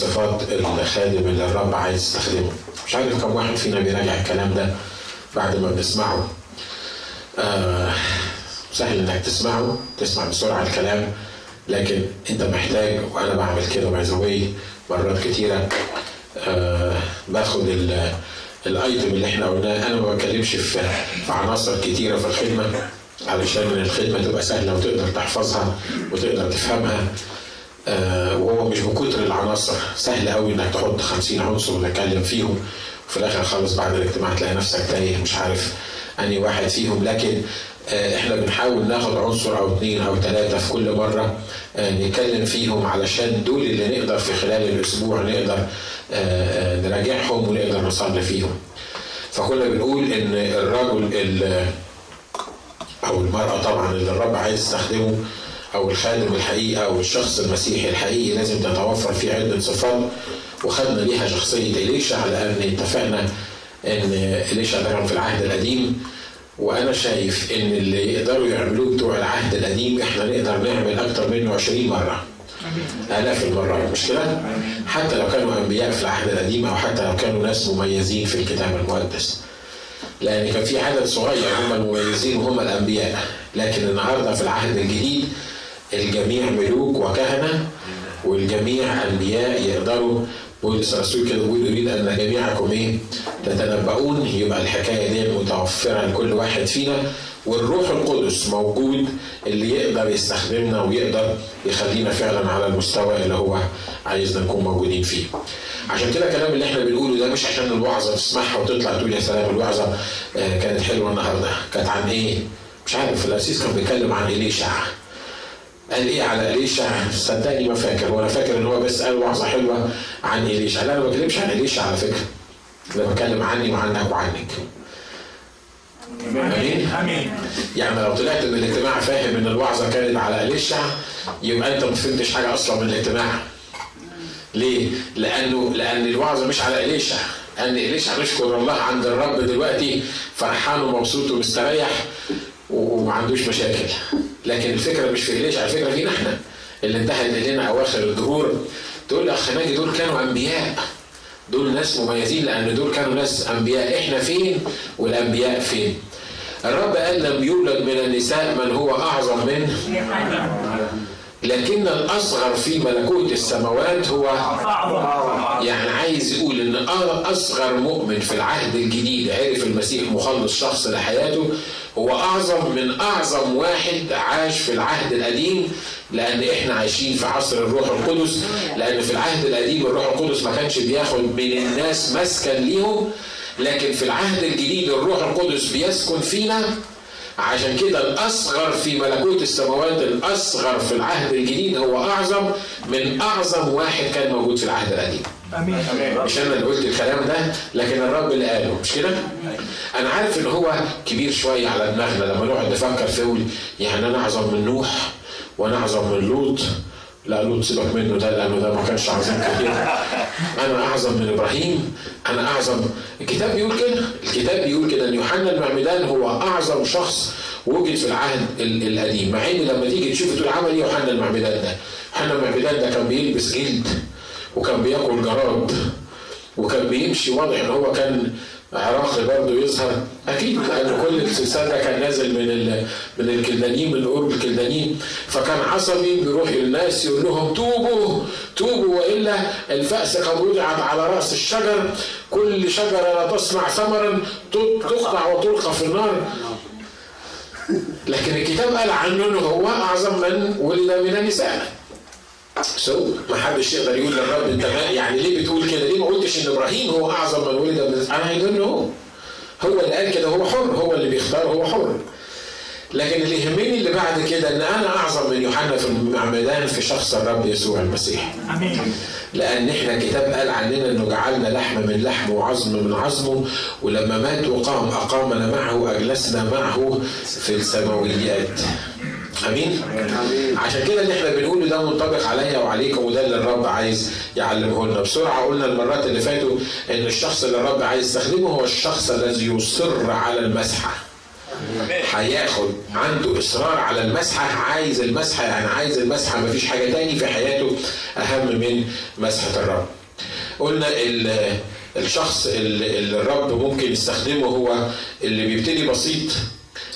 صفات الخادم اللي الرب عايز يستخدمه. مش عارف كم واحد فينا بيراجع الكلام ده بعد ما بنسمعه. آه سهل إنك تسمعه تسمع بسرعة الكلام لكن أنت محتاج وأنا بعمل كده باي ذا مرات كتيرة. آه باخد الأيتم اللي إحنا قلناه. أنا ما بتكلمش في عناصر كتيرة في الخدمة علشان الخدمة تبقى سهلة وتقدر تحفظها وتقدر تفهمها. وهو مش بكتر العناصر سهل قوي إنك تحط 50 عنصر وتتكلم فيهم وفي الآخر خالص بعد الاجتماع تلاقي نفسك تايه مش عارف أنهي واحد فيهم لكن آه إحنا بنحاول ناخد عنصر أو اثنين أو ثلاثة في كل مرة آه نتكلم فيهم علشان دول اللي نقدر في خلال الأسبوع نقدر نراجعهم ونقدر نصلي فيهم. فكنا بنقول إن الرجل أو المرأة طبعا اللي الرب عايز يستخدمه أو الخادم الحقيقي أو الشخص المسيحي الحقيقي لازم تتوفر فيه عدة صفات وخدنا ليها شخصية اليشع لأن اتفقنا إن اليشع ده كان في العهد القديم وأنا شايف إن اللي يقدروا يعملوه بتوع العهد القديم إحنا نقدر نعمل أكتر منه 20 مرة آلاف المرات مش كده؟ حتى لو كانوا أنبياء في العهد القديم أو حتى لو كانوا ناس مميزين في الكتاب المقدس. لأن كان في عدد صغير هم المميزين وهم الأنبياء، لكن النهارده في العهد الجديد الجميع ملوك وكهنة والجميع أنبياء يقدروا بولس الرسول كده بيقول يريد أن جميعكم إيه؟ تتنبؤون يبقى الحكاية دي متوفرة لكل واحد فينا والروح القدس موجود اللي يقدر يستخدمنا ويقدر يخلينا فعلا على المستوى اللي هو عايزنا نكون موجودين فيه. عشان كده الكلام اللي إحنا بنقوله ده مش عشان الوعظة تسمعها وتطلع تقول يا سلام الوعظة كانت حلوة النهارده، كانت عن إيه؟ مش عارف القسيس كان بيتكلم عن اليشع. قال إيه على اليشع؟ صدقني ما فاكر وأنا فاكر إن هو بس قال وعظة حلوة عن اليشع، لا أنا ما بتكلمش عن اليشع على فكرة. أنا بتكلم عني وعنك وعنك. آمين آمين يعني لو طلعت من الاجتماع فاهم إن الوعظة كانت على اليشع يبقى أنت ما فهمتش حاجة أصلا من الاجتماع ليه؟ لأنه لأن الوعظة مش على اليشع ان اليشع نشكر الله عند الرب دلوقتي فرحان ومبسوط ومستريح وما عندوش مشاكل لكن الفكرة مش في اليشع الفكرة فينا إحنا اللي انتهت الينا أواخر الدهور تقول لي أخ ناجي دول كانوا أنبياء. دول ناس مميزين لأن دول كانوا ناس أنبياء. إحنا فين؟ والأنبياء فين؟ الرب قال لم يولد من النساء من هو أعظم منه. لكن الأصغر في ملكوت السماوات هو يعني عايز يقول إن أصغر مؤمن في العهد الجديد عرف المسيح مخلص شخص لحياته هو أعظم من أعظم واحد عاش في العهد القديم لأن إحنا عايشين في عصر الروح القدس لأن في العهد القديم الروح القدس ما كانش بياخد من الناس مسكن ليهم لكن في العهد الجديد الروح القدس بيسكن فينا عشان كده الأصغر في ملكوت السماوات الأصغر في العهد الجديد هو أعظم من أعظم واحد كان موجود في العهد القديم. آمين مش أنا اللي قلت الكلام ده لكن الرب اللي قاله مش كده؟ أنا عارف إن هو كبير شوية على دماغنا لما نقعد نفكر فيه يعني أنا أعظم من نوح وأنا أعظم من لوط لا لوط سيبك منه ده لأنه ده ما كانش عظيم كتير. أنا أعظم من إبراهيم أنا أعظم. الكتاب بيقول كده الكتاب بيقول كده إن يوحنا المعمدان هو أعظم شخص وجد في العهد القديم. مع إن لما تيجي تشوف تقول عمل إيه يوحنا المعمدان ده يوحنا المعمدان ده كان بيلبس جلد وكان بياكل جراد وكان بيمشي واضح إن هو كان عراقي برضه يظهر. أكيد لأن كل السلسال ده كان نازل من ال... من الكلدانيين من قرب الكلدانيين. فكان عصبي بيروح للناس يقول لهم توبوا توبوا وإلا الفأس قد وضعت على رأس الشجر. كل شجرة لا تصنع ثمرا تقطع وتلقى في النار. لكن الكتاب قال عنه إنه هو أعظم من ولد من النساء. سو so, ما حدش يقدر يقول للرب انت يعني ليه بتقول كده؟ ليه ما قلتش إن إبراهيم هو أعظم من ولد أنا له هو هو اللي قال كده هو حر. هو اللي بيختار هو حر. لكن اللي يهمني اللي بعد كده إن أنا أعظم من يوحنا في المعمدان في شخص الرب يسوع المسيح. آمين. لأن إحنا الكتاب قال عننا إنه جعلنا لحم من لحمه وعظم من عظمه ولما مات وقام أقامنا معه اجلسنا معه في السماويات. آمين. عشان كده اللي إحنا بنقوله ده منطبق عليا وعليكم وده اللي الرب عايز يعلمه لنا. بسرعة قلنا المرات اللي فاتوا إن الشخص اللي الرب عايز يستخدمه هو الشخص الذي يصر على المسحه هياخد عنده إصرار على المسحه عايز المسحه يعني عايز المسحه مفيش حاجة تاني في حياته أهم من مسحة الرب. قلنا الشخص اللي الرب ممكن يستخدمه هو اللي بيبتدي بسيط.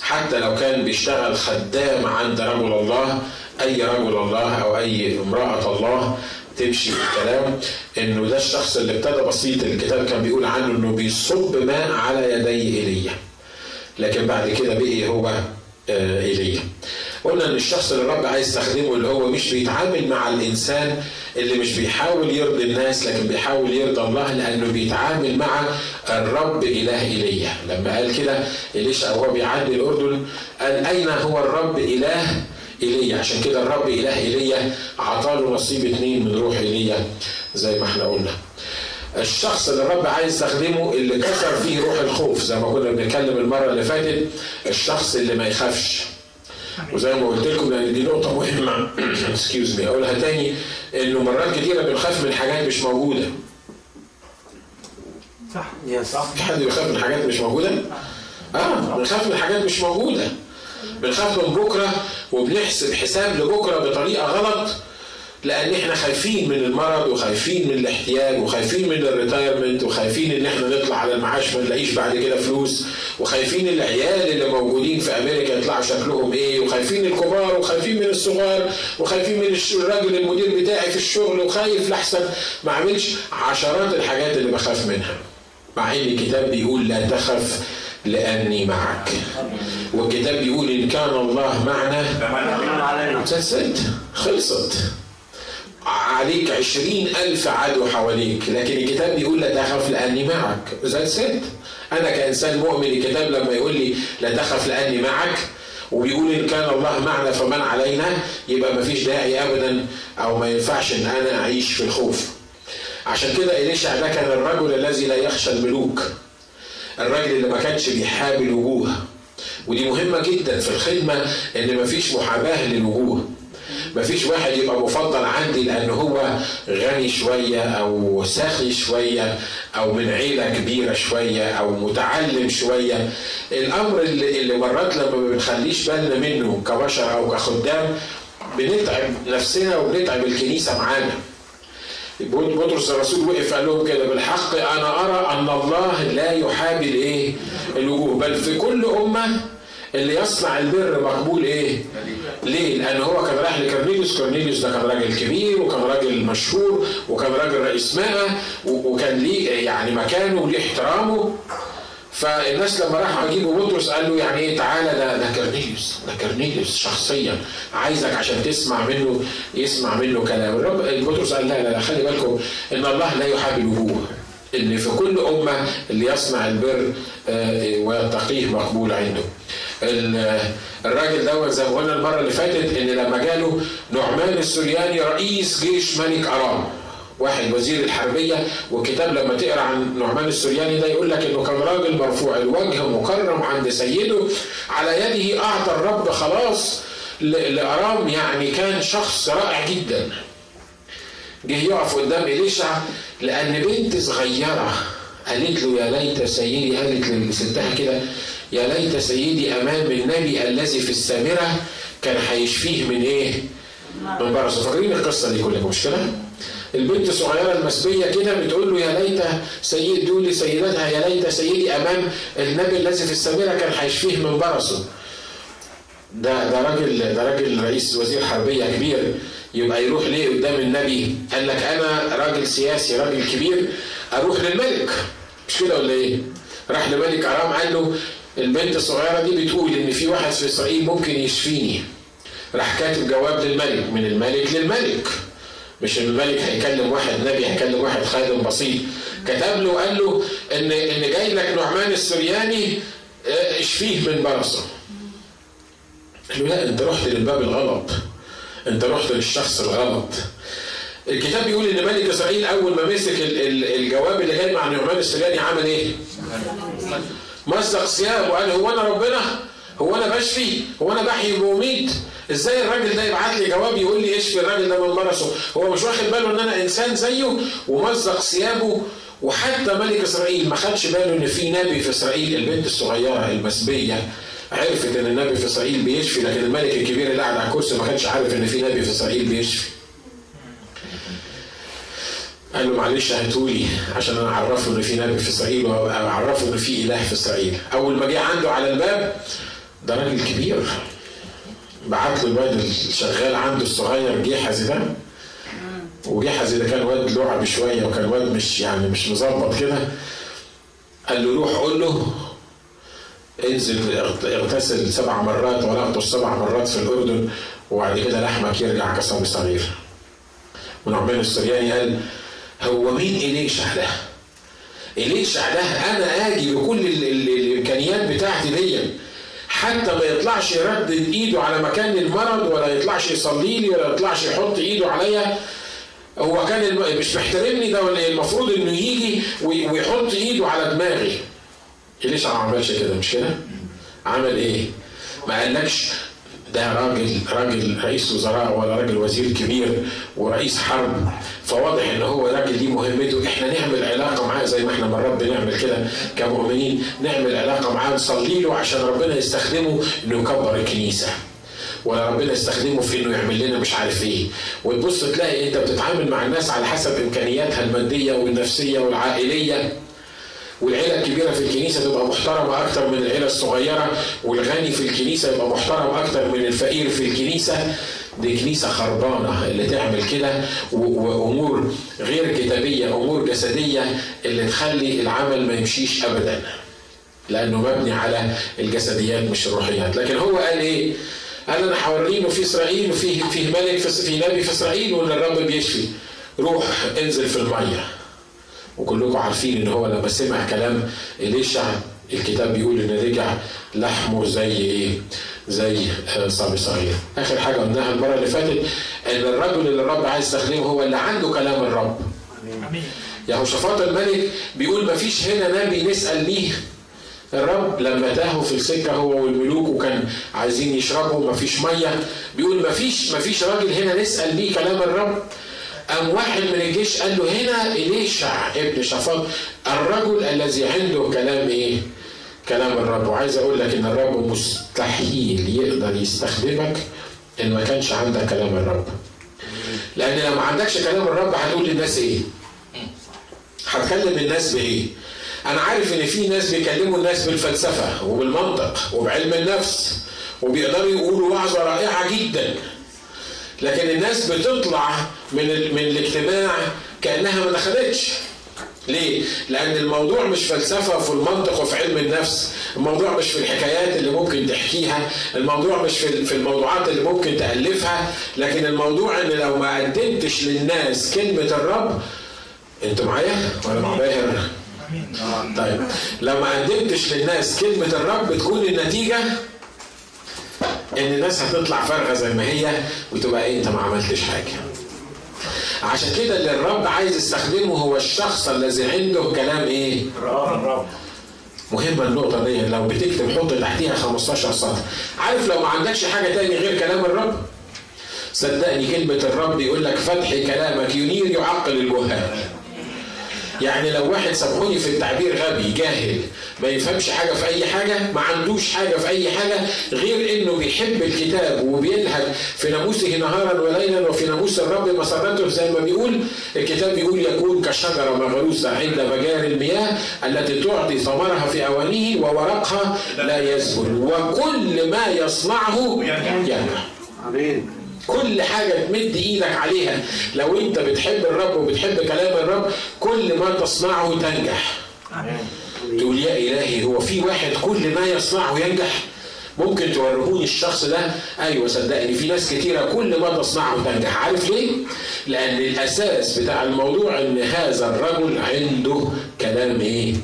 حتى لو كان بيشتغل خدام عند رجل الله أي رجل الله أو أي امرأة الله تمشي الكلام. إنه ده الشخص اللي ابتدى بسيط الكتاب كان بيقول عنه إنه بيصب ماء على يدي ايليا لكن بعد كده بقي هو ايليا قلنا إن الشخص اللي الرب عايز يستخدمه اللي هو مش بيتعامل مع الإنسان اللي مش بيحاول يرضي الناس لكن بيحاول يرضى الله لأنه بيتعامل مع الرب إله ايليا لما قال كده اليشا وهو بيعدي الأردن؟ قال أين هو الرب إله ايليا عشان كده الرب إله ايليا عطاله نصيب اتنين من روح ايليا زي ما إحنا قلنا. الشخص اللي الرب عايز يستخدمه اللي كسر فيه روح الخوف زي ما كنا بنتكلم المرة اللي فاتت الشخص اللي ما يخافش. وزي ما قلت لكم لأن دي نقطة مهمة. excuse me أقولها تاني. انه مرات كتيرة بنخاف من حاجات مش موجودة. صح. صح. في حد بيخاف من حاجات مش موجودة؟ آه بنخاف من حاجات مش موجودة. بنخاف من بكرة وبنحسب حساب لبكرة بطريقة غلط. لأن إحنا خايفين من المرض وخايفين من الاحتياج وخايفين من ال retirement وخايفين إن إحنا نطلع على المعاش ما نلاقيش بعد كده فلوس وخايفين العيال اللي موجودين في أمريكا يطلعوا شكلهم إيه وخايفين الكبار وخايفين من الصغار وخايفين من الراجل المدير بتاعي في الشغل وخايف لحسن. ما أعملش عشرات الحاجات اللي بخاف منها. مع إن الكتاب بيقول لا تخف لأني معك. والكتاب بيقول إن كان الله معنا. سلسلت خلصت. عليك عشرين ألف عدو حواليك. لكن الكتاب بيقول لا تخف لأني معك. زي ست أنا كإنسان مؤمن. الكتاب لما يقول لي لا تخف لأني معك وبيقول إن كان الله معنا فمن علينا يبقى مفيش داعي أبدا أو ما ينفعش إن أنا أعيش في الخوف. عشان كده إليشع ده كان الرجل الذي لا يخشى الملوك الراجل اللي ما كانش بيحابي الوجوه. ودي مهمة جدا في الخدمة إن مفيش محاباة للوجوه. مفيش واحد يبقى مفضل عندي لأن هو غني شوية أو سخي شوية أو من عيلة كبيرة شوية أو متعلم شوية. الأمر اللي, اللي مرات لما ما بنخليش بالنا منه كبشر أو كخدام بنتعب نفسنا وبنتعب الكنيسة معانا. بطرس الرسول وقف قال لهم كده بالحق أنا أرى أن الله لا يحابي الايه؟ الوجوه. بل في كل أمة اللي يصنع البر مقبول إيه؟ ليه؟ لأن هو كان رايح لكورنيليوس، كورنيليوس ده كان راجل كبير وكان راجل مشهور وكان راجل رئيس مائة وكان ليه يعني مكانه وليه احترامه. فالناس لما راحوا يجيبوا بطرس قال له يعني إيه؟ تعالى ده ده كورنيليوس ده كورنيليوس شخصيا. عايزك عشان تسمع منه يسمع منه كلام. الرب بطرس قال لا لا لا خلي بالكم إن الله لا يحابي الوجوه. إن في كل أمة اللي يصنع البر ويتقيه مقبول عنده. الراجل دوت زي ما قلنا المرة اللي فاتت إن لما جاله نعمان السرياني رئيس جيش ملك أرام واحد وزير الحربية والكتاب لما تقرأ عن نعمان السرياني ده يقول لك إنه كان راجل مرفوع الوجه مكرم عند سيده على يده أعطى الرب خلاص لأرام يعني كان شخص رائع جدا. جه يقف قدام إليشع لأن بنت صغيرة قالت له يا ليت سيدي قالت لستها كده يا ليت سيدي أمام النبي الذي في السامرة كان هيشفيه من إيه؟ من برصه فاكرين القصة دي كلكم مش كده؟ البنت الصغيرة المسبية كده بتقول له يا ليت سيد دول لسيدتها يا ليت سيدي أمام النبي الذي في السامرة كان هيشفيه من برصه ده ده راجل ده راجل رئيس وزير حربية كبير. يبقى يروح ليه قدام النبي؟ قال لك أنا راجل سياسي راجل كبير أروح للملك. مش كده ولا إيه؟ راح لملك أرام قال له البنت الصغيرة دي بتقول إن في واحد في إسرائيل ممكن يشفيني. راح كاتب جواب للملك من الملك للملك. مش الملك هيكلم واحد نبي هيكلم واحد خادم بسيط. كتب له قال له إن إن جاي لك نعمان السرياني اشفيه من برصه قال له لا أنت رحت للباب الغلط. أنت رحت للشخص الغلط. الكتاب بيقول إن ملك إسرائيل أول ما مسك الجواب اللي جاي مع نعمان السرياني عمل إيه؟ مزق ثيابه وقال هو أنا ربنا؟ هو أنا بشفي؟ هو أنا بحيي وبميت؟ إزاي الراجل ده يبعت لي جواب يقول لي اشفي الراجل ده من برصه؟ هو مش واخد باله إن أنا إنسان زيه ومزق ثيابه وحتى ملك إسرائيل ما خدش باله إن في نبي في إسرائيل البنت الصغيرة المسبية عرفت إن النبي في إسرائيل بيشفي لكن الملك الكبير اللي قاعد على الكرسي ما كانش عارف إن في نبي في إسرائيل بيشفي قال له معلش هاتولي عشان أنا أعرفه إن في نبي في إسرائيل واعرفه إن في إله في إسرائيل. أول ما جه عنده على الباب ده راجل كبير. بعت له الواد الشغال عنده الصغير جحزي ده وجحزي ده كان واد لعب شوية وكان واد مش يعني مش مظبط كده. قال له روح قول له انزل اغتسل سبع مرات ولا اغطس سبع مرات في الأردن وبعد كده لحمك يرجع كصبي صغير ونعمان السرياني قال هو مين إليشع ده؟ إليشع ده أنا آجي بكل ال ال الإمكانيات بتاعتي دي حتى ما يطلعش يردد إيده على مكان المرض ولا يطلعش يصلي لي ولا يطلعش يحط إيده عليا هو كان. مش محترمني ده ولا المفروض إنه يجي ويحط إيده على دماغي إليشع ما عملش كده مش كده؟ عمل إيه؟ ما قالكش ده راجل راجل رئيس وزراء ولا راجل وزير كبير ورئيس حرب. فواضح إن هو راجل دي مهمته. إحنا نعمل علاقة معاه زي ما إحنا مرات بنعمل كده كمؤمنين. نعمل علاقة معاه نصلي له عشان ربنا يستخدمه انه يكبر الكنيسة. ولا ربنا يستخدمه في إنه يعمل لنا مش عارف إيه. وتبص تلاقي أنت بتتعامل مع الناس على حسب إمكانياتها المادية والنفسية والعائلية. والعيلة الكبيرة في الكنيسة تبقى محترمة أكتر من العيلة الصغيرة والغني في الكنيسة يبقى محترم أكتر من الفقير في الكنيسة. دي كنيسة خربانة اللي تعمل كده وأمور غير كتابية أمور جسدية اللي تخلي العمل ما يمشيش أبدا لأنه مبني على الجسديات مش الروحيات. لكن هو قال إيه؟ قال أنا هوريه إنه في إسرائيل وفيه فيه ملك في نبي في إسرائيل وإن الرب بيشفي. روح انزل في المية. وكلكم عارفين إن هو لما سمع كلام إليشع الكتاب بيقول إن رجع لحمه زي إيه؟ زي صبي صغير. آخر حاجة قلناها المرة اللي فاتت إن الرجل اللي الرب عايز يستخدمه هو اللي عنده كلام الرب. آمين. يهوشافاط الملك بيقول ما فيش هنا نبي نسأل ليه الرب لما تاهوا في السكة هو والملوك وكان عايزين يشربوا ما فيش مية بيقول ما فيش ما فيش راجل هنا نسأل ليه كلام الرب قام واحد من الجيش قال له هنا إليشع ابن شفاط الرجل الذي عنده كلام إيه؟ كلام الرب وعايز أقول لك إن الرب مستحيل يقدر يستخدمك إن ما كانش عندك كلام الرب. لأن لو ما عندكش كلام الرب هتقول للناس إيه؟ هتكلم الناس بإيه؟ أنا عارف إن في ناس بيكلموا الناس بالفلسفة وبالمنطق وبعلم النفس وبيقدروا يقولوا وعظة رائعة جدا لكن الناس بتطلع من من الاجتماع كأنها ما دخلتش. ليه؟ لأن الموضوع مش فلسفة في المنطق وفي علم النفس، الموضوع مش في الحكايات اللي ممكن تحكيها، الموضوع مش في الموضوعات اللي ممكن تألفها، لكن الموضوع إن لو ما قدمتش للناس كلمة الرب أنتوا معايا ولا مع باهر؟ طيب. لو ما قدمتش للناس كلمة الرب تكون النتيجة إن الناس هتطلع فارغة زي ما هي وتبقى إيه؟ أنت ما عملتش حاجة. عشان كده اللي الرب عايز يستخدمه هو الشخص الذي عنده كلام إيه؟ الرب. مهمة النقطة دي لو بتكتب حط تحتيها 15 سطر عارف لو ما عندكش حاجة تاني غير كلام الرب؟ صدقني كلمة الرب يقول لك فتح كلامك ينير يعقل الجهال. يعني لو واحد سامحوني في التعبير غبي جاهل ما يفهمش حاجة في أي حاجة ما عندوش حاجة في أي حاجة غير إنه بيحب الكتاب وبيلهج في ناموسه نهارا وليلا وفي ناموس الرب مسرته زي ما بيقول الكتاب بيقول يكون كشجرة مغروسة عند مجاري المياه التي تعطي ثمرها في أوانه وورقها لا يزهل وكل ما يصنعه ينجح. كل حاجة تمد إيدك عليها. لو أنت بتحب الرب وبتحب كلام الرب كل ما تصنعه تنجح. تقول يا إلهي هو في واحد كل ما يصنعه ينجح؟ ممكن تورهوني الشخص ده؟ أيوه صدقني في ناس كتيرة كل ما تصنعه تنجح. عارف ليه؟ لأن الأساس بتاع الموضوع إن هذا الرجل عنده كلام إيه؟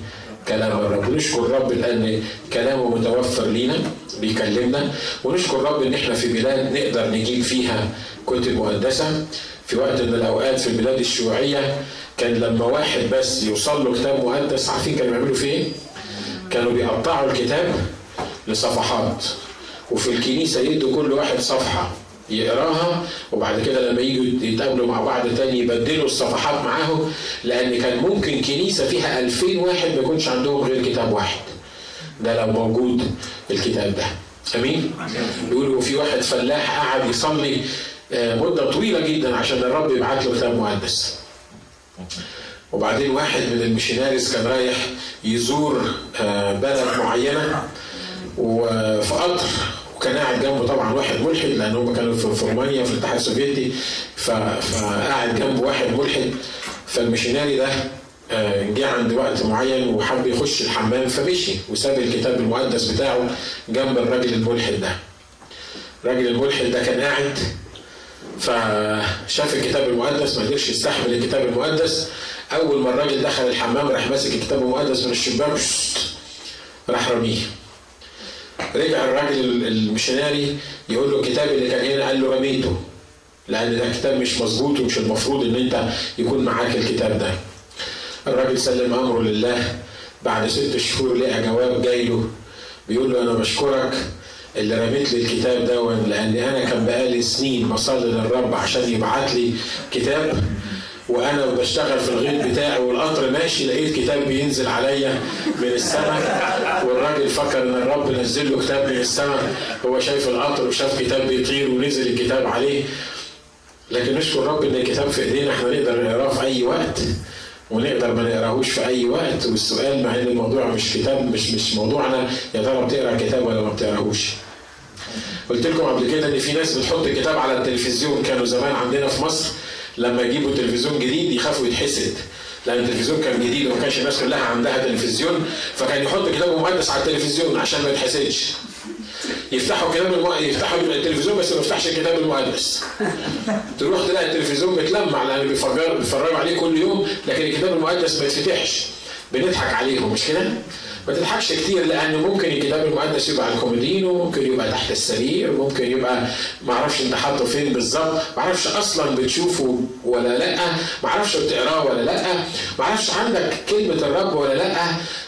كلام الرب نشكر الرب لأن كلامه متوفر لينا بيكلمنا. ونشكر الرب إن إحنا في بلاد نقدر نجيب فيها كتب مقدسة. في وقت من الأوقات في البلاد الشيوعية كان لما واحد بس يوصل له كتاب مقدس عارفين كانوا بيعملوا فيه إيه؟ كانوا بيقطعوا الكتاب لصفحات. وفي الكنيسة يدوا كل واحد صفحة يقراها وبعد كده لما يجوا يتقابلوا مع بعض تاني يبدلوا الصفحات معاهم لأن كان ممكن كنيسة فيها 2000 واحد ما يكونش عندهم غير كتاب واحد. ده لو موجود الكتاب ده. أمين؟ بيقولوا في واحد فلاح قعد يصلي آه، مدة طويلة جدا عشان الرب يبعت له كتاب مقدس وبعدين واحد من المشيناريز كان رايح يزور آه، بلد معينة وفي قطر وكان قاعد جنبه طبعا واحد ملحد لأن هم كانوا في رومانيا في الاتحاد السوفيتي فقاعد جنبه واحد ملحد فالمشيناري ده آه، جه عند وقت معين وحب يخش الحمام فمشي وساب الكتاب المقدس بتاعه جنب الراجل الملحد ده. الراجل الملحد ده كان قاعد فشاف الكتاب المقدس ما قدرش يستحمل الكتاب المقدس. أول ما الراجل دخل الحمام راح ماسك الكتاب المقدس من الشباك راح رميه. رجع الراجل المشناري يقول له الكتاب اللي كان هنا قال له رميته لأن ده كتاب مش مظبوط ومش المفروض إن أنت يكون معاك الكتاب ده. الراجل سلم أمره لله. بعد ست شهور لقى جواب جاي له بيقول له أنا بشكرك اللي رميت لي الكتاب ده لأن أنا كان بقالي سنين بصلي للرب عشان يبعت لي كتاب وأنا بشتغل في الغيط بتاعي والقطر ماشي لقيت كتاب بينزل عليا من السماء والراجل فكر إن الرب نزل له كتاب من السماء هو شايف القطر وشاف كتاب بيطير ونزل الكتاب عليه. لكن نشكر رب إن الكتاب في إيدينا إحنا نقدر نقراه في أي وقت. ونقدر ما نقراهوش في أي وقت والسؤال مع إن الموضوع مش كتاب مش مش موضوعنا يا ترى بتقرأ كتاب ولا ما بتقراهوش؟ قلت لكم قبل كده إن في ناس بتحط كتاب على التلفزيون كانوا زمان عندنا في مصر لما يجيبوا تلفزيون جديد يخافوا يتحسد. لأن التلفزيون كان جديد وما كانش الناس كلها عندها تلفزيون فكان يحط كتاب مقدس على التلفزيون عشان ما يتحسدش. يفتحوا كتاب المو... يفتحوا التلفزيون بس ما يفتحش الكتاب المقدس تروح تلاقي التلفزيون متلمع لأن بيفرجوا عليه كل يوم لكن الكتاب المقدس ما يتفتحش بنضحك عليهم مش كده؟ ما تضحكش كتير لأن ممكن الكتاب المقدس يبقى على الكومودينو ممكن يبقى تحت السرير ممكن يبقى ما أعرفش أنت حاطه فين بالظبط ما أعرفش أصلا بتشوفه ولا لأ ما أعرفش بتقراه ولا لأ ما أعرفش عندك كلمة الرب ولا لأ.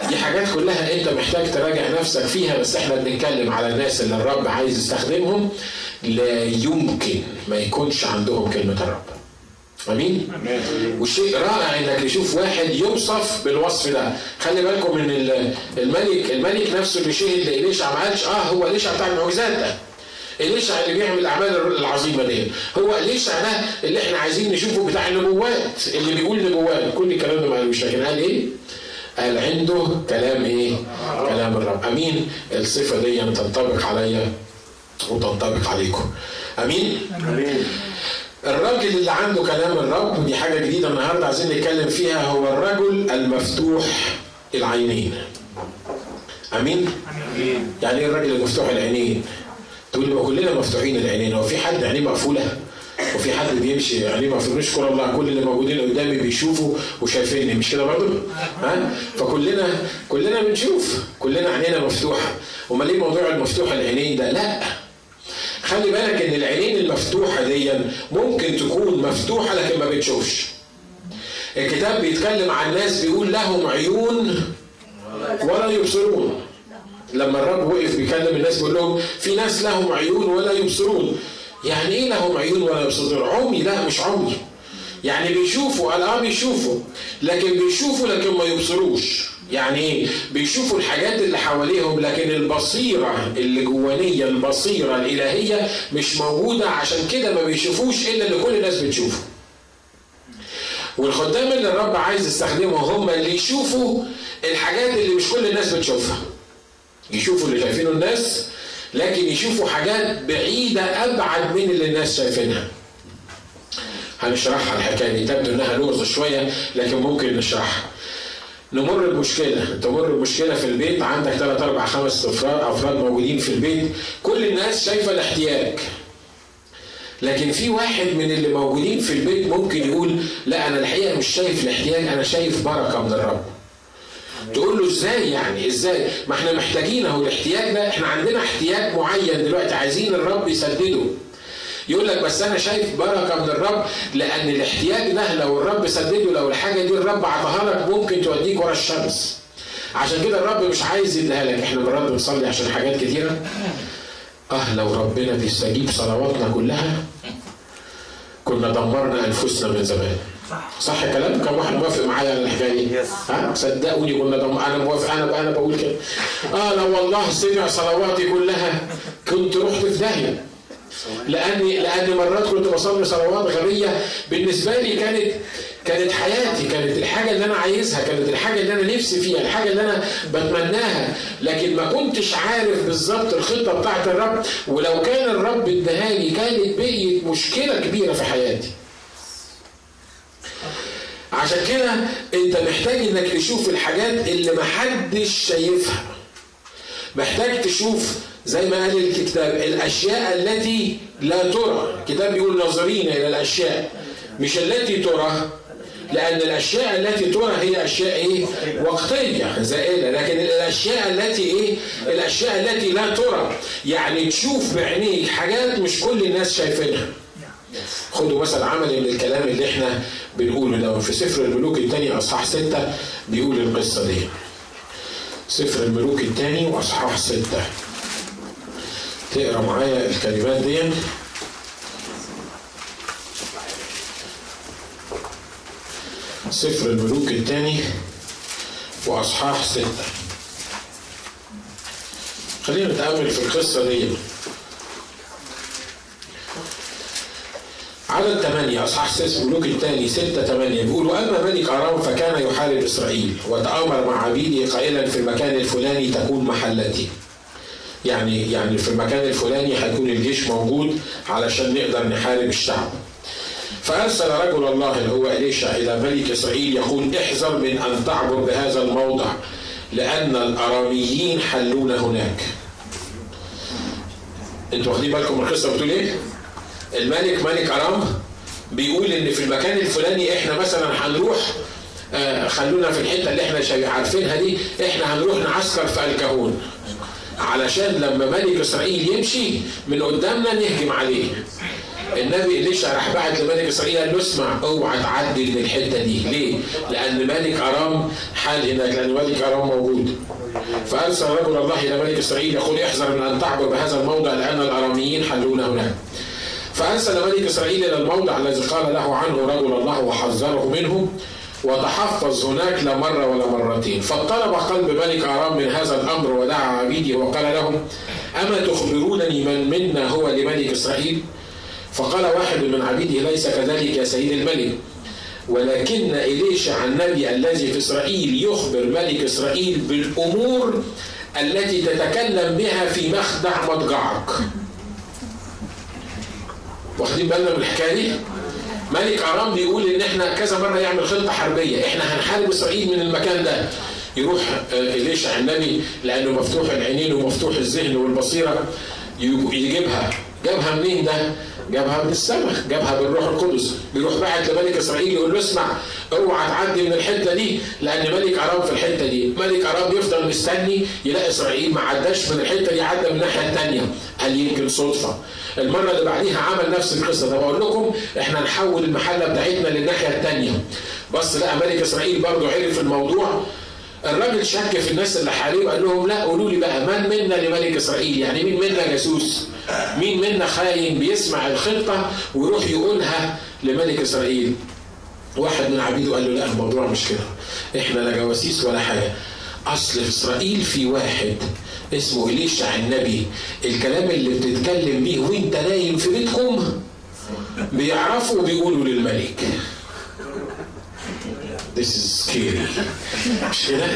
دي حاجات كلها أنت محتاج تراجع نفسك فيها بس إحنا بنتكلم على الناس اللي الرب عايز يستخدمهم لا يمكن ما يكونش عندهم كلمة الرب. أمين؟ والشيء رائع إنك تشوف واحد يوصف بالوصف ده. خلي بالكم من الملك الملك نفسه اللي شهد لإليشع ما قالش آه هو إليشع بتاع المعجزات ده. إليشع اللي بيعمل الأعمال العظيمة دي؟ هو إليشع ده اللي إحنا عايزين نشوفه بتاع النبوات؟ اللي بيقول نبوات. كل الكلام ده ما قالوش لكن قال إيه؟ قال عنده كلام إيه؟ كلام الرب. أمين؟ الصفة دي تنطبق عليا وتنطبق عليكم. أمين؟ أمين. الراجل اللي عنده كلام الرب ودي حاجة جديدة النهارده عايزين نتكلم فيها هو الرجل المفتوح العينين. آمين؟ آمين. يعني إيه الراجل المفتوح العينين؟ تقول لي ما كلنا مفتوحين العينين. هو في حد عينيه مقفولة؟ وفي حد بيمشي عينيه مقفولة؟ نشكر الله كل اللي موجودين قدامي بيشوفوا وشايفيني. مش كده برضه؟ ها؟ فكلنا كلنا بنشوف. كلنا عينينا مفتوحة. أمال ليه موضوع المفتوح العينين ده؟ لا. خلي بالك إن العينين المفتوحة دي ممكن تكون مفتوحة لكن ما بتشوفش. الكتاب بيتكلم عن ناس بيقول لهم عيون ولا يبصرون. لما الرب وقف بيكلم الناس بيقول لهم في ناس لهم عيون ولا يبصرون. يعني إيه لهم عيون ولا يبصرون؟ عمي لا مش عمي. يعني بيشوفوا قال آه بيشوفوا لكن بيشوفوا لكن ما يبصروش. يعني إيه؟ بيشوفوا الحاجات اللي حواليهم لكن البصيرة اللي جوانية البصيرة الإلهية مش موجودة عشان كده ما بيشوفوش إلا اللي كل الناس بتشوفه. والخدام اللي الرب عايز يستخدمهم هم اللي يشوفوا الحاجات اللي مش كل الناس بتشوفها. يشوفوا اللي شايفينه الناس لكن يشوفوا حاجات بعيدة أبعد من اللي الناس شايفينها. هنشرحها الحكاية دي تبدو إنها لغز شوية لكن ممكن نشرحها. نمر بمشكلة تمر بمشكلة في البيت عندك ثلاث أربع خمس أفراد أفراد موجودين في البيت. كل الناس شايفة الاحتياج. لكن في واحد من اللي موجودين في البيت ممكن يقول لا أنا الحقيقة مش شايف الاحتياج أنا شايف بركة من الرب. تقول له إزاي يعني؟ إزاي؟ ما إحنا محتاجين أهو الاحتياج ده. إحنا عندنا احتياج معين دلوقتي عايزين الرب يسدده. يقول لك بس أنا شايف بركة من الرب لأن الاحتياج ده لو الرب سدده لو الحاجة دي الرب عطاها لك ممكن توديك ورا الشمس. عشان كده الرب مش عايز يديها لك. إحنا مرات بنصلي عشان حاجات كتيرة. آه لو ربنا بيستجيب صلواتنا كلها كنا دمرنا أنفسنا من زمان. صح الكلام كم واحد موافق معايا على الحكاية دي؟ ها؟ صدقوني كنا دم أنا موافق أنا أنا بقول كده. آه لو والله سمع صلواتي كلها كنت رحت في داهية. لاني لأني مرات كنت بصلي صلوات غبية. بالنسبة لي كانت كانت حياتي كانت الحاجة اللي أنا عايزها كانت الحاجة اللي أنا نفسي فيها الحاجة اللي أنا بتمناها. لكن ما كنتش عارف بالظبط الخطة بتاعت الرب. ولو كان الرب ادهاني كانت بقيت مشكلة كبيرة في حياتي. عشان كده أنت محتاج إنك تشوف الحاجات اللي محدش شايفها. محتاج تشوف زي ما قال الكتاب الأشياء التي لا ترى الكتاب بيقول ناظرين إلى الأشياء مش التي ترى لأن الأشياء التي ترى هي أشياء إيه؟ وقتية زائلة، لكن الأشياء التي إيه؟ الأشياء التي لا ترى، يعني تشوف بعينيك حاجات مش كل الناس شايفينها. خدوا مثل عملي من الكلام اللي إحنا بنقوله ده في سفر الملوك الثاني أصحاح ستة بيقول القصة دي. سفر الملوك الثاني وأصحاح ستة. تقرأ معايا الكلمات دي سفر الملوك الثاني وأصحاح ستة. خلينا نتأمل في القصة دي. عدد ثمانية أصحاح سيس ملوك الثاني ستة ثمانية بيقول وأما ملك أرام فكان يحارب إسرائيل وتآمر مع عبيده قائلا في المكان الفلاني تكون محلتي يعني يعني في المكان الفلاني هيكون الجيش موجود علشان نقدر نحارب الشعب. فأرسل رجل الله اللي هو إليشا إلى ملك إسرائيل يقول احذر من أن تعبر بهذا الموضع لأن الأراميين حلون هناك. أنتوا واخدين بالكم من القصة بتقول إيه؟ الملك ملك أرام بيقول إن في المكان الفلاني إحنا مثلا هنروح آه خلونا في الحتة اللي إحنا عارفينها دي إحنا هنروح نعسكر في الكهون. علشان لما ملك إسرائيل يمشي من قدامنا نهجم عليه. النبي إليشا راح بعت لملك إسرائيل قال له اسمع اوعى تعدي من الحتة دي. ليه؟ لأن ملك أرام حال هناك لأن ملك أرام موجود. فأرسل رجل الله إلى ملك إسرائيل يقول احذر من أن تعبر بهذا الموضع لأن الأراميين حلون هناك فأرسل ملك إسرائيل إلى الموضع الذي قال له عنه رجل الله وحذره منه. وتحفظ هناك لا مرة ولا مرتين. فاضطرب قلب ملك أرام من هذا الأمر ودعا عبيده وقال لهم أما تخبرونني من منا هو لملك إسرائيل؟ فقال واحد من عبيده ليس كذلك يا سيد الملك. ولكن إليشع النبي الذي في إسرائيل يخبر ملك إسرائيل بالأمور التي تتكلم بها في مخدع مضجعك؟ واخدين بالنا من الحكاية دي؟ ملك ارام بيقول إن إحنا كذا مرة يعمل خطة حربية، إحنا هنحارب إسرائيل من المكان ده. يروح اليشع النبي لأنه مفتوح العينين ومفتوح الذهن والبصيرة يجيبها، جابها منين ده؟ جابها من السماء جابها بالروح القدس بيروح باعت لملك إسرائيل يقول له اسمع اوعى تعدي من الحتة دي لأن ملك أرام في الحتة دي. ملك أرام يفضل مستني يلاقي إسرائيل ما عداش من الحتة دي عدى من الناحية الثانية قال يمكن صدفة. المرة اللي بعديها عمل نفس القصة. ده بقول لكم إحنا نحول المحلة بتاعتنا للناحية الثانية بس لقى ملك إسرائيل برضه عرف الموضوع الراجل شك في الناس اللي حواليه وقال لهم لا قولوا لي بقى من منا لملك إسرائيل؟ يعني مين منا جاسوس؟ مين منا خاين بيسمع الخطه ويروح يقولها لملك إسرائيل؟ واحد من عبيده قال له لا الموضوع مش كده. إحنا لا جواسيس ولا حاجة. أصل في إسرائيل في واحد اسمه إليشع النبي. الكلام اللي بتتكلم بيه وانت نايم في بيتكم بيعرفوا وبيقولوا للملك. This is scary مش كده؟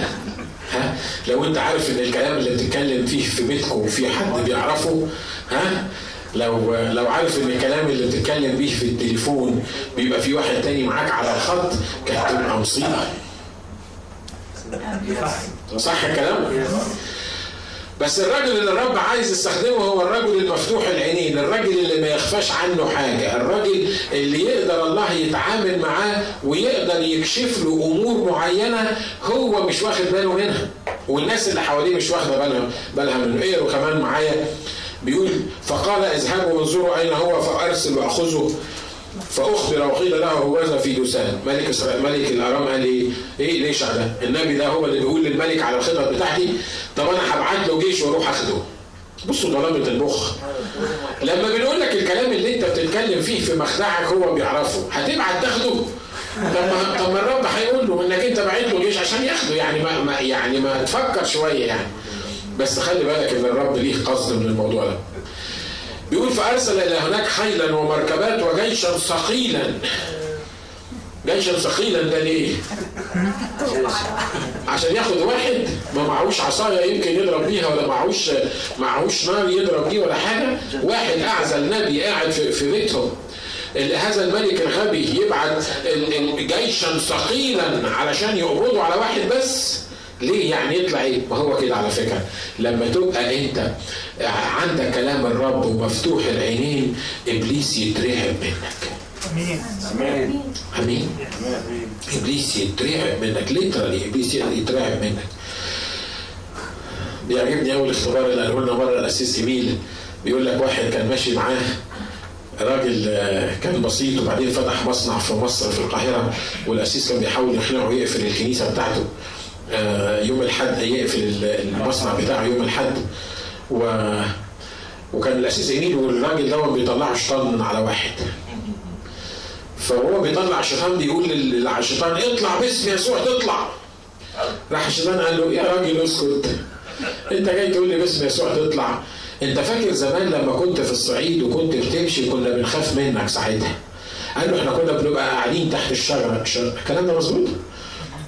ها؟ لو انت عارف ان الكلام اللي بتتكلم فيه في بيتكم وفي حد بيعرفه ها؟ لو لو عارف ان الكلام اللي بتتكلم بيه في التليفون بيبقى في واحد تاني معاك على الخط كانت تبقى مصيبة. صح الكلام؟ بس الراجل اللي الرب عايز يستخدمه هو الرجل المفتوح العينين الراجل اللي ما يخفاش عنه حاجة الراجل اللي يقدر الله يتعامل معاه ويقدر يكشف له أمور معينة هو مش واخد باله منها. والناس اللي حواليه مش واخدة بالها بالها منه. إيه وكمان معايا. بيقول فقال اذهبوا وانظروا أين هو فأرسل وأخذه. فأخبر وقيل له هوذا في دوسان ملك إسرائيل ملك الأرام قال لي إيه ليش ده؟ النبي ده هو اللي بيقول للملك على الخطط بتاعتي طب أنا هبعت له جيش وأروح أخده. بصوا ضلامة المخ. لما بنقول لك الكلام اللي أنت بتتكلم فيه في مخدعك هو بيعرفه هتبعت تاخده. طب طب الرب هيقول له إنك أنت بعت له جيش عشان ياخده يعني ما, ما يعني ما تفكر شوية يعني. بس خلي بالك إن الرب ليه قصد من الموضوع ده. بيقول فأرسل إلى هناك خيلا ومركبات وجيشا ثقيلا. جيشا ثقيلا ده ليه؟ عشان ياخد واحد ما معهوش عصاية يمكن يضرب بيها ولا معهوش معهوش نار يضرب بيه ولا حاجة. واحد أعزل نبي قاعد في, في بيتهم. هذا الملك الغبي يبعت جيشا ثقيلا علشان يقبضوا على واحد بس. ليه يعني يطلع إيه؟ ما هو كده على فكرة. لما تبقى أنت عندك كلام الرب ومفتوح العينين إبليس يترعب منك. آمين. آمين. آمين. إبليس يترعب منك. ليترالي إبليس يترعب منك. بيعجبني أول اختبار اللي قاله لنا مرة الاسيس ايميل بيقول لك واحد كان ماشي معاه. راجل كان بسيط وبعدين فتح مصنع في مصر في القاهرة والاسيس كان بيحاول يقنعه يقفل الكنيسة بتاعته. يوم الحد يقفل المصنع بتاعه يوم الحد. و وكان الاسيس ايميل والراجل ده بيطلعوا من على واحد. فهو بيطلع الشيطان بيقول للشيطان اطلع باسم يسوع تطلع. راح الشيطان قال له يا راجل اسكت. انت جاي تقول لي باسم يسوع تطلع. انت فاكر زمان لما كنت في الصعيد وكنت بتمشي كنا بنخاف منك ساعتها. قال له إحنا كنا بنبقى قاعدين تحت الشجرة. الكلام ده مظبوط؟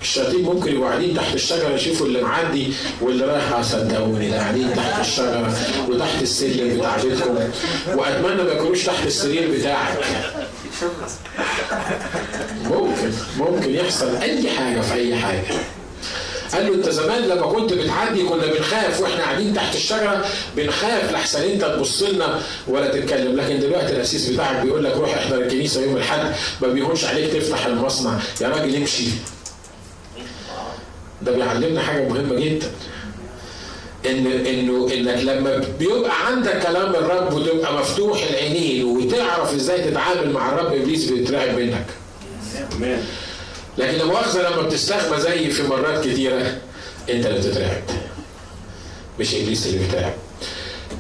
الشياطين ممكن يبقوا قاعدين تحت الشجرة يشوفوا اللي معدي واللي رايح صدقوني ده قاعدين تحت الشجرة وتحت السلم بتاع بيتكم. وأتمنى ما يكونوش تحت السرير بتاعك. ممكن ممكن يحصل أي حاجة في أي حاجة. قال له أنت زمان لما كنت بتعدي كنا بنخاف وإحنا قاعدين تحت الشجرة بنخاف لحسن أنت تبص لنا ولا تتكلم. لكن دلوقتي الاسيس بتاعك بيقول لك روح احضر الكنيسة يوم الأحد ما بيهونش عليك تفتح المصنع. يا راجل امشي. ده بيعلمنا حاجة مهمة جدا ان إنه إنك لما بيبقى عندك كلام الرب وتبقى مفتوح العينين وتعرف إزاي تتعامل مع الرب إبليس بيترعب منك. لكن لما مؤاخذة لما بتستخبى زي في مرات كتيرة أنت اللي بتترعب. مش إبليس اللي بيترعب.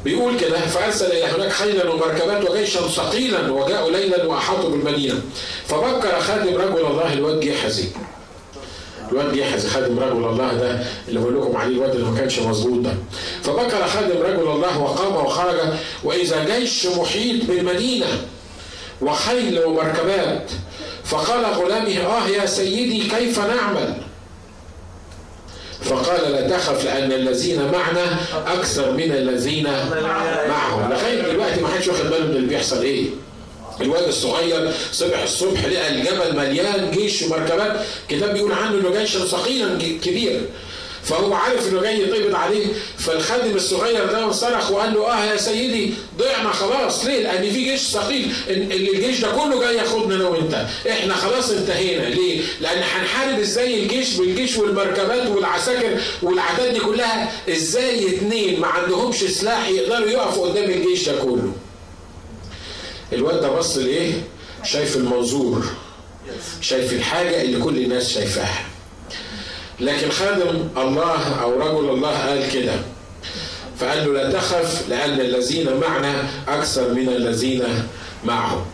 بيقول كده فأرسل إلى هناك خيلا ومركبات وجيشا ثقيلا وجاءوا ليلا وأحاطوا بالمدينة فبكر خادم رجل الله الواد جحزي الواد جحز خادم رجل الله ده اللي بقول لكم عليه الواد اللي ما كانش مظبوط ده. فبكر خادم رجل الله وقام وخرج وإذا جيش محيط بالمدينة وخيل ومركبات فقال غلامه آه يا سيدي كيف نعمل؟ فقال لا تخف لأن الذين معنا أكثر من الذين معهم. لغاية دلوقتي ما حدش واخد باله من اللي بيحصل إيه. الواد الصغير صبح الصبح لقى الجبل مليان جيش ومركبات. كتاب بيقول عنه إنه جيش ثقيلا كبير. فهو عارف إنه جاي يقبض عليه. فالخادم الصغير ده صرخ وقال له آه يا سيدي ضعنا خلاص. ليه؟ لأن في جيش ثقيل. اللي الجيش ده كله جاي ياخدنا أنا وأنت. إحنا خلاص انتهينا. ليه؟ لأن هنحارب إزاي الجيش بالجيش والمركبات والعساكر والعتاد دي كلها؟ إزاي اتنين ما عندهمش سلاح يقدروا يقفوا قدام الجيش ده كله؟ الواد ده بص لإيه؟ شايف المنظور شايف الحاجة اللي كل الناس شايفاها لكن خادم الله أو رجل الله قال كده فقال له لا تخف لأن الذين معنا أكثر من الذين معهم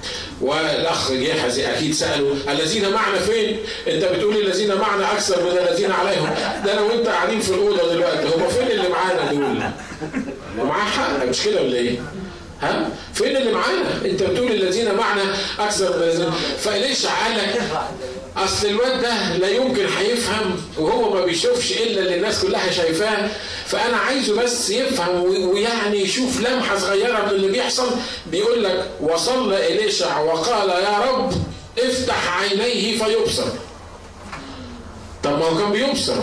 والأخ جحزي أكيد سالوا الذين معنا فين؟ أنت بتقول الذين معنا أكثر من الذين عليهم ده أنا وأنت قاعدين في الأوضة دلوقتي هم فين اللي معانا دول؟ ومعاه حق مش كده ولا إيه؟ ها؟ فين اللي معانا؟ انت بتقول الذين معنا أكثر من فليش لك أصل الواد ده لا يمكن هيفهم وهو ما بيشوفش إلا اللي الناس كلها شايفاه فأنا عايزه بس يفهم ويعني يشوف لمحة صغيرة من اللي بيحصل بيقول لك وصلى إليشع وقال يا رب افتح عينيه فيبصر طب ما هو كان بيبصر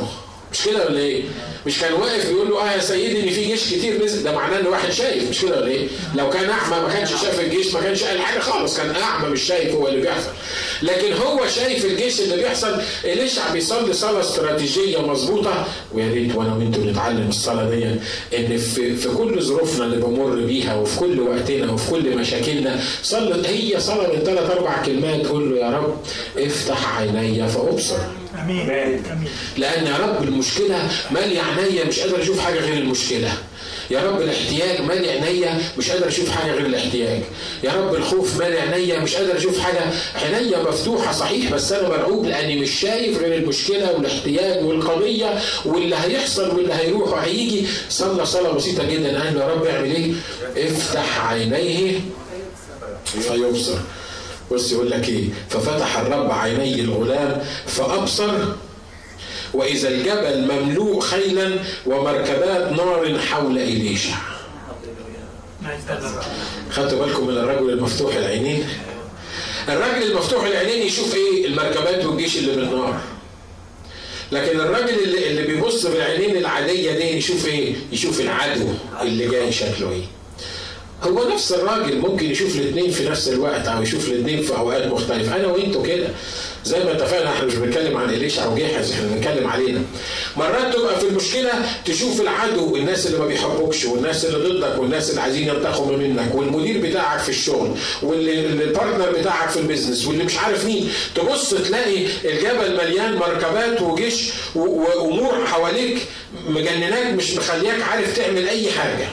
مش كده ولا إيه؟ مش كان واقف بيقول له آه يا سيدي إن في جيش كتير نزل. ده معناه إن واحد شايف. مش كده ولا إيه؟ لو كان أعمى ما كانش شاف الجيش ما كانش قال حاجة خالص. كان أعمى مش شايف هو اللي بيحصل. لكن هو شايف الجيش اللي بيحصل. اليشع بيصلي صلاة استراتيجية مظبوطة؟ ويا ريت وأنا وانتوا نتعلم الصلاة دي إن في, في كل ظروفنا اللي بمر بيها وفي كل وقتنا وفي كل مشاكلنا صلت هي صلاة من ثلاث أربع كلمات. تقول له يا رب افتح عيني فأبصر. آمين. آمين. لأن يا رب المشكلة ماليه عينيا مش قادر أشوف حاجة غير المشكلة. يا رب الاحتياج مالي عينيا مش قادر أشوف حاجة غير الاحتياج. يا رب الخوف مالي عينيا مش قادر أشوف حاجة عينيا مفتوحة صحيح بس أنا مرعوب لأني مش شايف غير المشكلة والاحتياج والقضية واللي هيحصل واللي هيروح وهيجي. صلى صلاة بسيطة جدا. قال يا رب اعمل إيه؟ افتح عينيه. فيبصر بص يقول لك إيه؟ ففتح الرب عيني الغلام فأبصر وإذا الجبل مملوء خيلا ومركبات نار حول اليشع خدتوا بالكم من الرجل المفتوح العينين؟ الراجل المفتوح العينين يشوف إيه؟ المركبات والجيش اللي بالنار. لكن الراجل اللي, اللي بيبص بالعينين العادية دي يشوف إيه؟ يشوف العدو اللي جاي شكله إيه؟ هو نفس الراجل ممكن يشوف الاثنين في نفس الوقت أو يشوف الاثنين في أوقات مختلفة. أنا وانتوا كده زي ما اتفقنا إحنا مش بنتكلم عن اليشع وجيحزي إحنا بنتكلم علينا. مرات تبقى في المشكلة تشوف العدو الناس اللي ما بيحبوكش والناس اللي ضدك والناس اللي عايزين ينتقموا منك والمدير بتاعك في الشغل وال partner بتاعك في ال business واللي مش عارف مين. تبص تلاقي الجبل مليان مركبات وجيش وأمور حواليك مجنناك مش مخلياك عارف تعمل أي حاجة.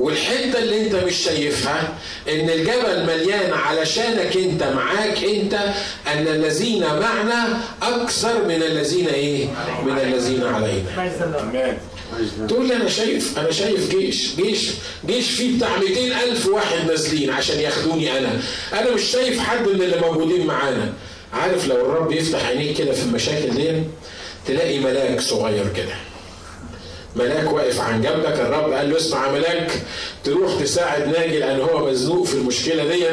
والحتة اللي انت مش شايفها ان الجبل مليان علشانك انت معاك انت ان الذين معنا أكثر من الذين إيه؟ من الذين علينا. تقول لي أنا شايف أنا شايف جيش جيش جيش فيه بتاع 200 ألف واحد نازلين عشان ياخدوني أنا أنا مش شايف حد من اللي موجودين معانا عارف لو الرب يفتح عينيك كده في المشاكل دي تلاقي ملاك صغير كده ملاك واقف عن جنبك الرب قال له اسمع ملاك تروح تساعد ناجي لأن هو مزنوق في المشكلة دي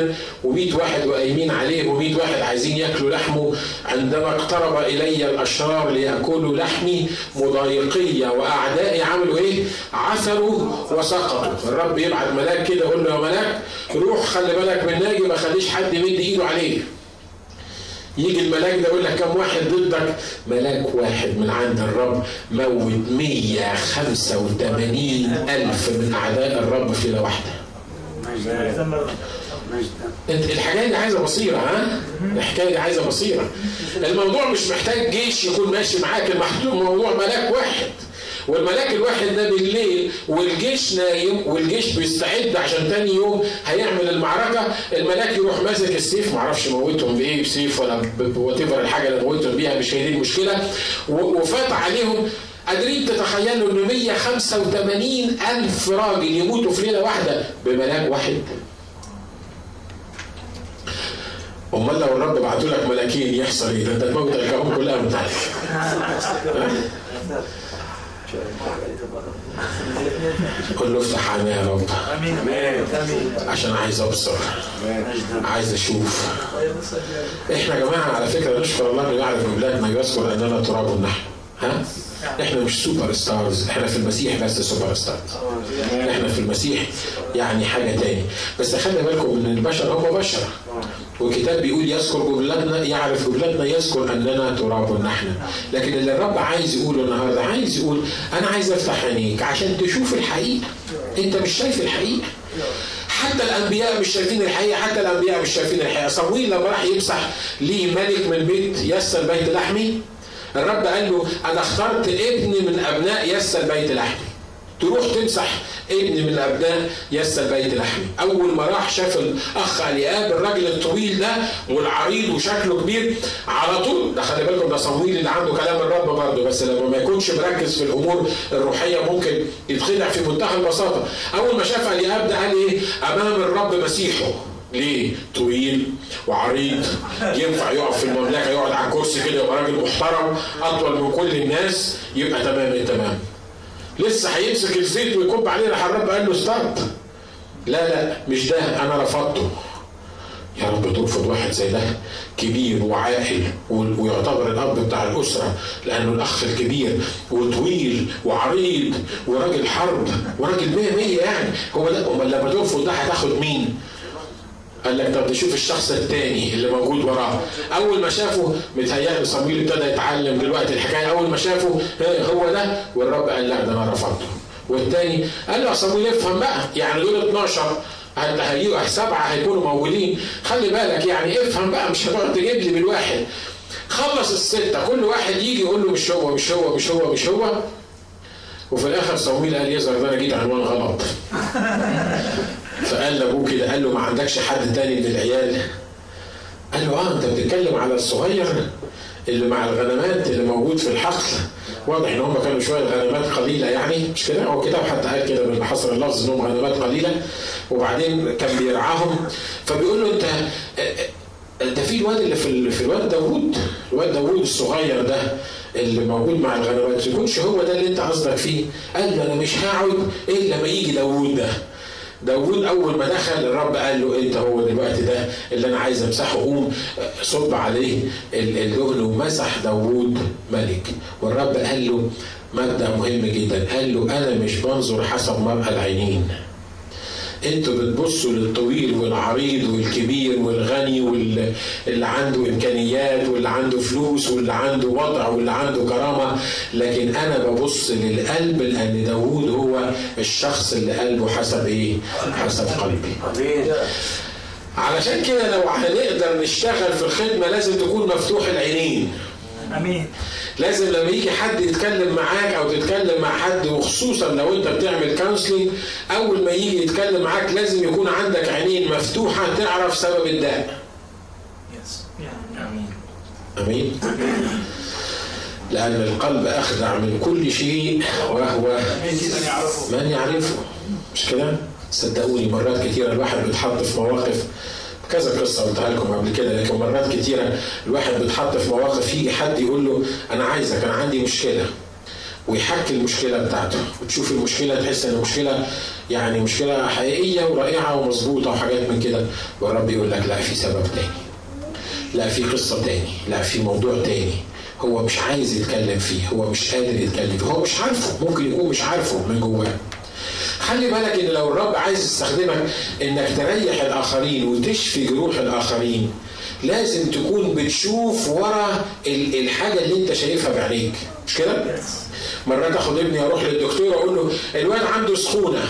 و100 واحد وقايمين عليه و100 واحد عايزين ياكلوا لحمه. عندما اقترب إلي الأشرار ليأكلوا لحمي مضايقي وأعدائي عملوا إيه؟ عثروا وسقطوا. الرب يبعت ملاك كده يقول له يا ملاك روح خلي بالك من ناجي ما خليش حد يمد إيده عليه يجي الملاك ده يقول لك كم واحد ضدك ملاك واحد من عند الرب موت 185 ألف من أعداء الرب في واحدة الحكاية دي عايزة بصيرة ها؟ الحكاية دي عايزة بصيرة. الموضوع مش محتاج جيش يكون ماشي معاك، الموضوع ملاك واحد. والملاك الواحد ده بالليل والجيش نايم والجيش بيستعد عشان تاني يوم هيعمل المعركة. الملاك يروح ماسك السيف معرفش موتهم بإيه بسيف ولا وات الحاجة اللي موتهم بيها مش هي دي المشكلة. وفات عليهم. قادرين تتخيلوا إن 185 ألف راجل يموتوا في ليلة واحدة؟ بملاك واحد. أمال لو الرب بعتوا لك ملاكين يحصل إيه؟ ده أنت تموت الكون كلها من قول له افتح عيني يا رب عشان عايز أبصر. عايز أشوف. إحنا يا جماعة على فكرة نشكر الله انه يعرف بلادنا يذكر اننا تراب نحن ها؟ إحنا مش super stars. إحنا في المسيح بس super stars. إحنا في المسيح يعني حاجة تاني. بس خلي بالكم إن البشر هم بشر. والكتاب بيقول يذكر جملتنا يعرف جملتنا يذكر أننا تراب نحن. لكن اللي الرب عايز يقوله النهارده عايز يقول أنا عايز أفتح عينيك عشان تشوف الحقيقة. أنت مش شايف الحقيقة. حتى الأنبياء مش شايفين الحقيقة حتى الأنبياء مش شايفين الحقيقة. صمويل لما راح يمسح ليه ملك من بيت يسر بيت لحمي. الرب قال له أنا اخترت ابن من أبناء يسر بيت لحمي. تروح تمسح ابن من الأبناء يسر بيت لحمي. أول ما راح شاف الأخ الياب الراجل الطويل ده والعريض وشكله كبير على طول ده خلي بالكم ده صمويل اللي عنده كلام الرب برضه بس لما ما يكونش مركز في الأمور الروحية ممكن يتخدع في منتهى البساطة. أول ما شاف الياب ده قال إيه؟ أمام الرب مسيحه. ليه؟ طويل وعريض. ينفع يقف في المملكة يقعد على الكرسي كده يبقى راجل محترم أطول من كل الناس يبقى تمام التمام. لسه هيمسك الزيت ويكب عليه الرب قال له ستارت. لا لا مش ده أنا رفضته. يا رب ترفض واحد زي ده كبير وعاقل ويعتبر الأب بتاع الأسرة لأنه الأخ الكبير وطويل وعريض وراجل حرب وراجل 100 100 يعني هو ده أمال لما ترفض ده هتاخد مين؟ قال لك طب نشوف الشخص الثاني اللي موجود وراه. أول ما شافه متهيألي صمويل ابتدى يتعلم دلوقتي الحكاية. أول ما شافه هو ده والرب قال لا ده أنا رفضته. والثاني قال له يا صمويل افهم بقى يعني دول 12 هيجوا سبعة هيكونوا موجودين. خلي بالك يعني افهم بقى مش هتقعد تجيب لي بالواحد. خلص الستة كل واحد يجي يقول له مش هو مش هو مش هو مش هو. وفي الآخر صمويل قال يظهر ده أنا جيت عنوان غلط. فقال لابوه كده قال له ما عندكش حد تاني من العيال؟ قال له آه أنت بتتكلم على الصغير اللي مع الغنمات اللي موجود في الحقل. واضح إن هم كانوا شوية غنمات قليلة يعني مش كده؟ هو كده وحتى قال كده بالحصر اللفظ انهم غنمات قليلة. وبعدين كان بيرعاهم. فبيقول له أنت ده في الواد اللي في في الواد داوود؟ الواد داوود الصغير ده اللي موجود مع الغنمات يكونش هو ده اللي أنت قصدك فيه؟ قال له أنا مش هقعد إلا ما يجي داوود ده. داوود أول ما دخل الرب قال له انت هو دلوقتي ده اللي أنا عايز أمسحه؟ قوم صب عليه الدهن ومسح داوود ملك. والرب قال له مبدا مهم جدا قال له أنا مش بنظر حسب مرأى العينين. أنتوا بتبصوا للطويل والعريض والكبير والغني واللي عنده إمكانيات واللي عنده فلوس واللي عنده وضع واللي عنده كرامة لكن أنا ببص للقلب لأن داوود هو الشخص اللي قلبه حسب إيه؟ حسب قلبي. علشان كده لو هنقدر نشتغل في الخدمة لازم تكون مفتوح العينين. آمين لازم لما يجي حد يتكلم معاك أو تتكلم مع حد وخصوصا لو أنت بتعمل كونسلنج أول ما يجي يتكلم معاك لازم يكون عندك عينين مفتوحة تعرف سبب الداء. يس امين آمين. لأن القلب أخدع من كل شيء وهو من يعرفه من يعرفه مش كده؟ صدقوني مرات كتيرة الواحد بيتحط في مواقف كذا قصة قلتها لكم قبل كده لكن مرات كتيرة الواحد بيتحط في مواقف يجي حد يقول له أنا عايزك أنا عندي مشكلة ويحكي المشكلة بتاعته وتشوف المشكلة تحس إن المشكلة يعني مشكلة حقيقية ورائعة ومظبوطة وحاجات من كده. والرب يقول لك لا في سبب تاني لا في قصة تاني لا في موضوع تاني. هو مش عايز يتكلم فيه هو مش قادر يتكلم فيه هو مش عارفه ممكن يكون مش عارفه من جواه. خلي بالك إن لو الرب عايز يستخدمك إنك تريح الآخرين وتشفي جروح الآخرين لازم تكون بتشوف ورا الحاجة اللي أنت شايفها بعينيك مش كده؟ مرات اخد ابني أروح للدكتور أقول له الواد عنده سخونة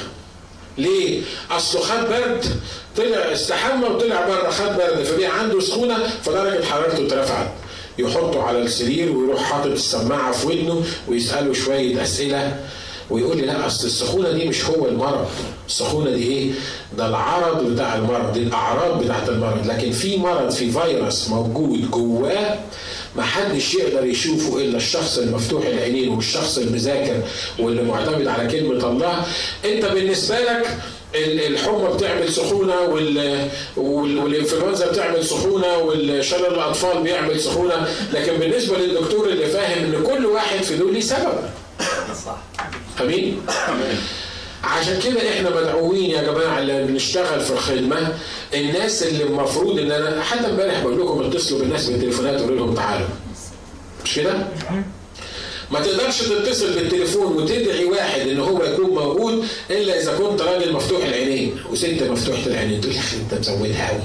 ليه؟ أصله خد برد طلع استحمى وطلع بره خد برد فبقى عنده سخونة فدرجه حرارته اترفعت يحطه على السرير ويروح حاطط السماعة في ودنه ويسأله شوية أسئلة ويقول لي لا أصل السخونة دي مش هو المرض. السخونة دي إيه؟ ده العرض بتاع المرض دي الأعراض بتاعت المرض. لكن في مرض في فيروس موجود جواه ما حدش يقدر يشوفه إلا الشخص المفتوح العينين والشخص المذاكر واللي معتمد على كلمة الله. أنت بالنسبة لك الحمى بتعمل سخونة وال... والإنفلونزا بتعمل سخونة والشلل الأطفال بيعمل سخونة. لكن بالنسبة للدكتور اللي فاهم إن كل واحد في دول ليه سبب. امين عشان كده إحنا مدعوين يا جماعة اللي بنشتغل في الخدمة الناس اللي المفروض ان أنا حتى امبارح بقول لكم اتصلوا بالناس بالتليفونات وقولوا لهم تعالوا. مش كده؟ ما تقدرش تتصل بالتليفون وتدعي واحد ان هو يكون موجود إلا إذا كنت راجل مفتوح العينين وست مفتوحة العينين. تقول يا أخي أنت مزودها قوي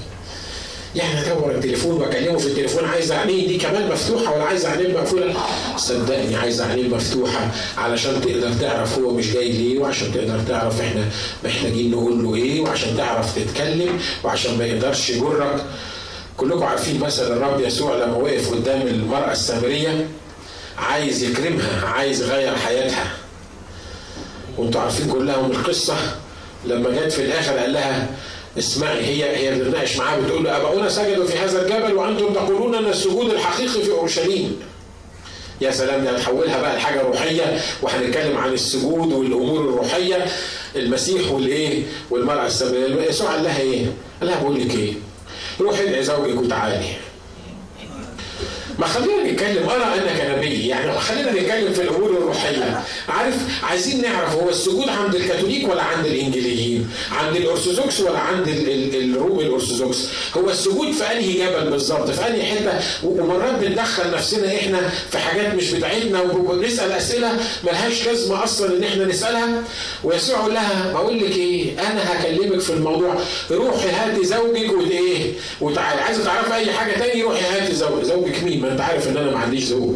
يعني ادور التليفون وأكلمه في التليفون عايز عينيه دي كمان مفتوحة ولا عايز عينيه مقفولة. صدقني عايز عينيه مفتوحة علشان تقدر تعرف هو مش جاي ليه وعشان تقدر تعرف إحنا محتاجين نقول له إيه وعشان تعرف تتكلم وعشان ما يقدرش يجرك. كلكم عارفين مثل الرب يسوع لما وقف قدام المرأة السامرية عايز يكرمها عايز يغير حياتها. وأنتوا عارفين كلهم القصة لما جت في الآخر قال لها اسمعي هي هي بتناقش معاه بتقول له اباؤنا سجدوا في هذا الجبل وأنتم تقولون أن السجود الحقيقي في أورشليم. يا سلام دي هتحولها بقى لحاجة روحية وهنتكلم عن السجود والأمور الروحية المسيح والإيه والمرأة السامريه يسوع قال لها إيه؟ قال لها بقول لك إيه؟ روحي ادعي زوجك وتعالي. ما خلينا نتكلم ارى إنك نبي يعني خلينا نتكلم في الأمور الروحية عارف عايزين نعرف هو السجود عند الكاثوليك ولا عند الانجيليين عند الأرثوذكس ولا عند الروم الأرثوذكس. هو السجود في أنهي جبل بالظبط؟ في أنهي حتة؟ ومرات بندخل نفسنا إحنا في حاجات مش بتاعتنا وبنسأل أسئلة ملهاش لازمة أصلا إن إحنا نسألها. ويسوع يقول لها بقول لك إيه؟ أنا هكلمك في الموضوع. روحي هاتي زوجك وايه وتعالي عايزة تعرفي أي حاجة تاني؟ روحي هاتي زوجك زوجك مين؟ ما أنت عارف إن أنا ما عنديش زوج.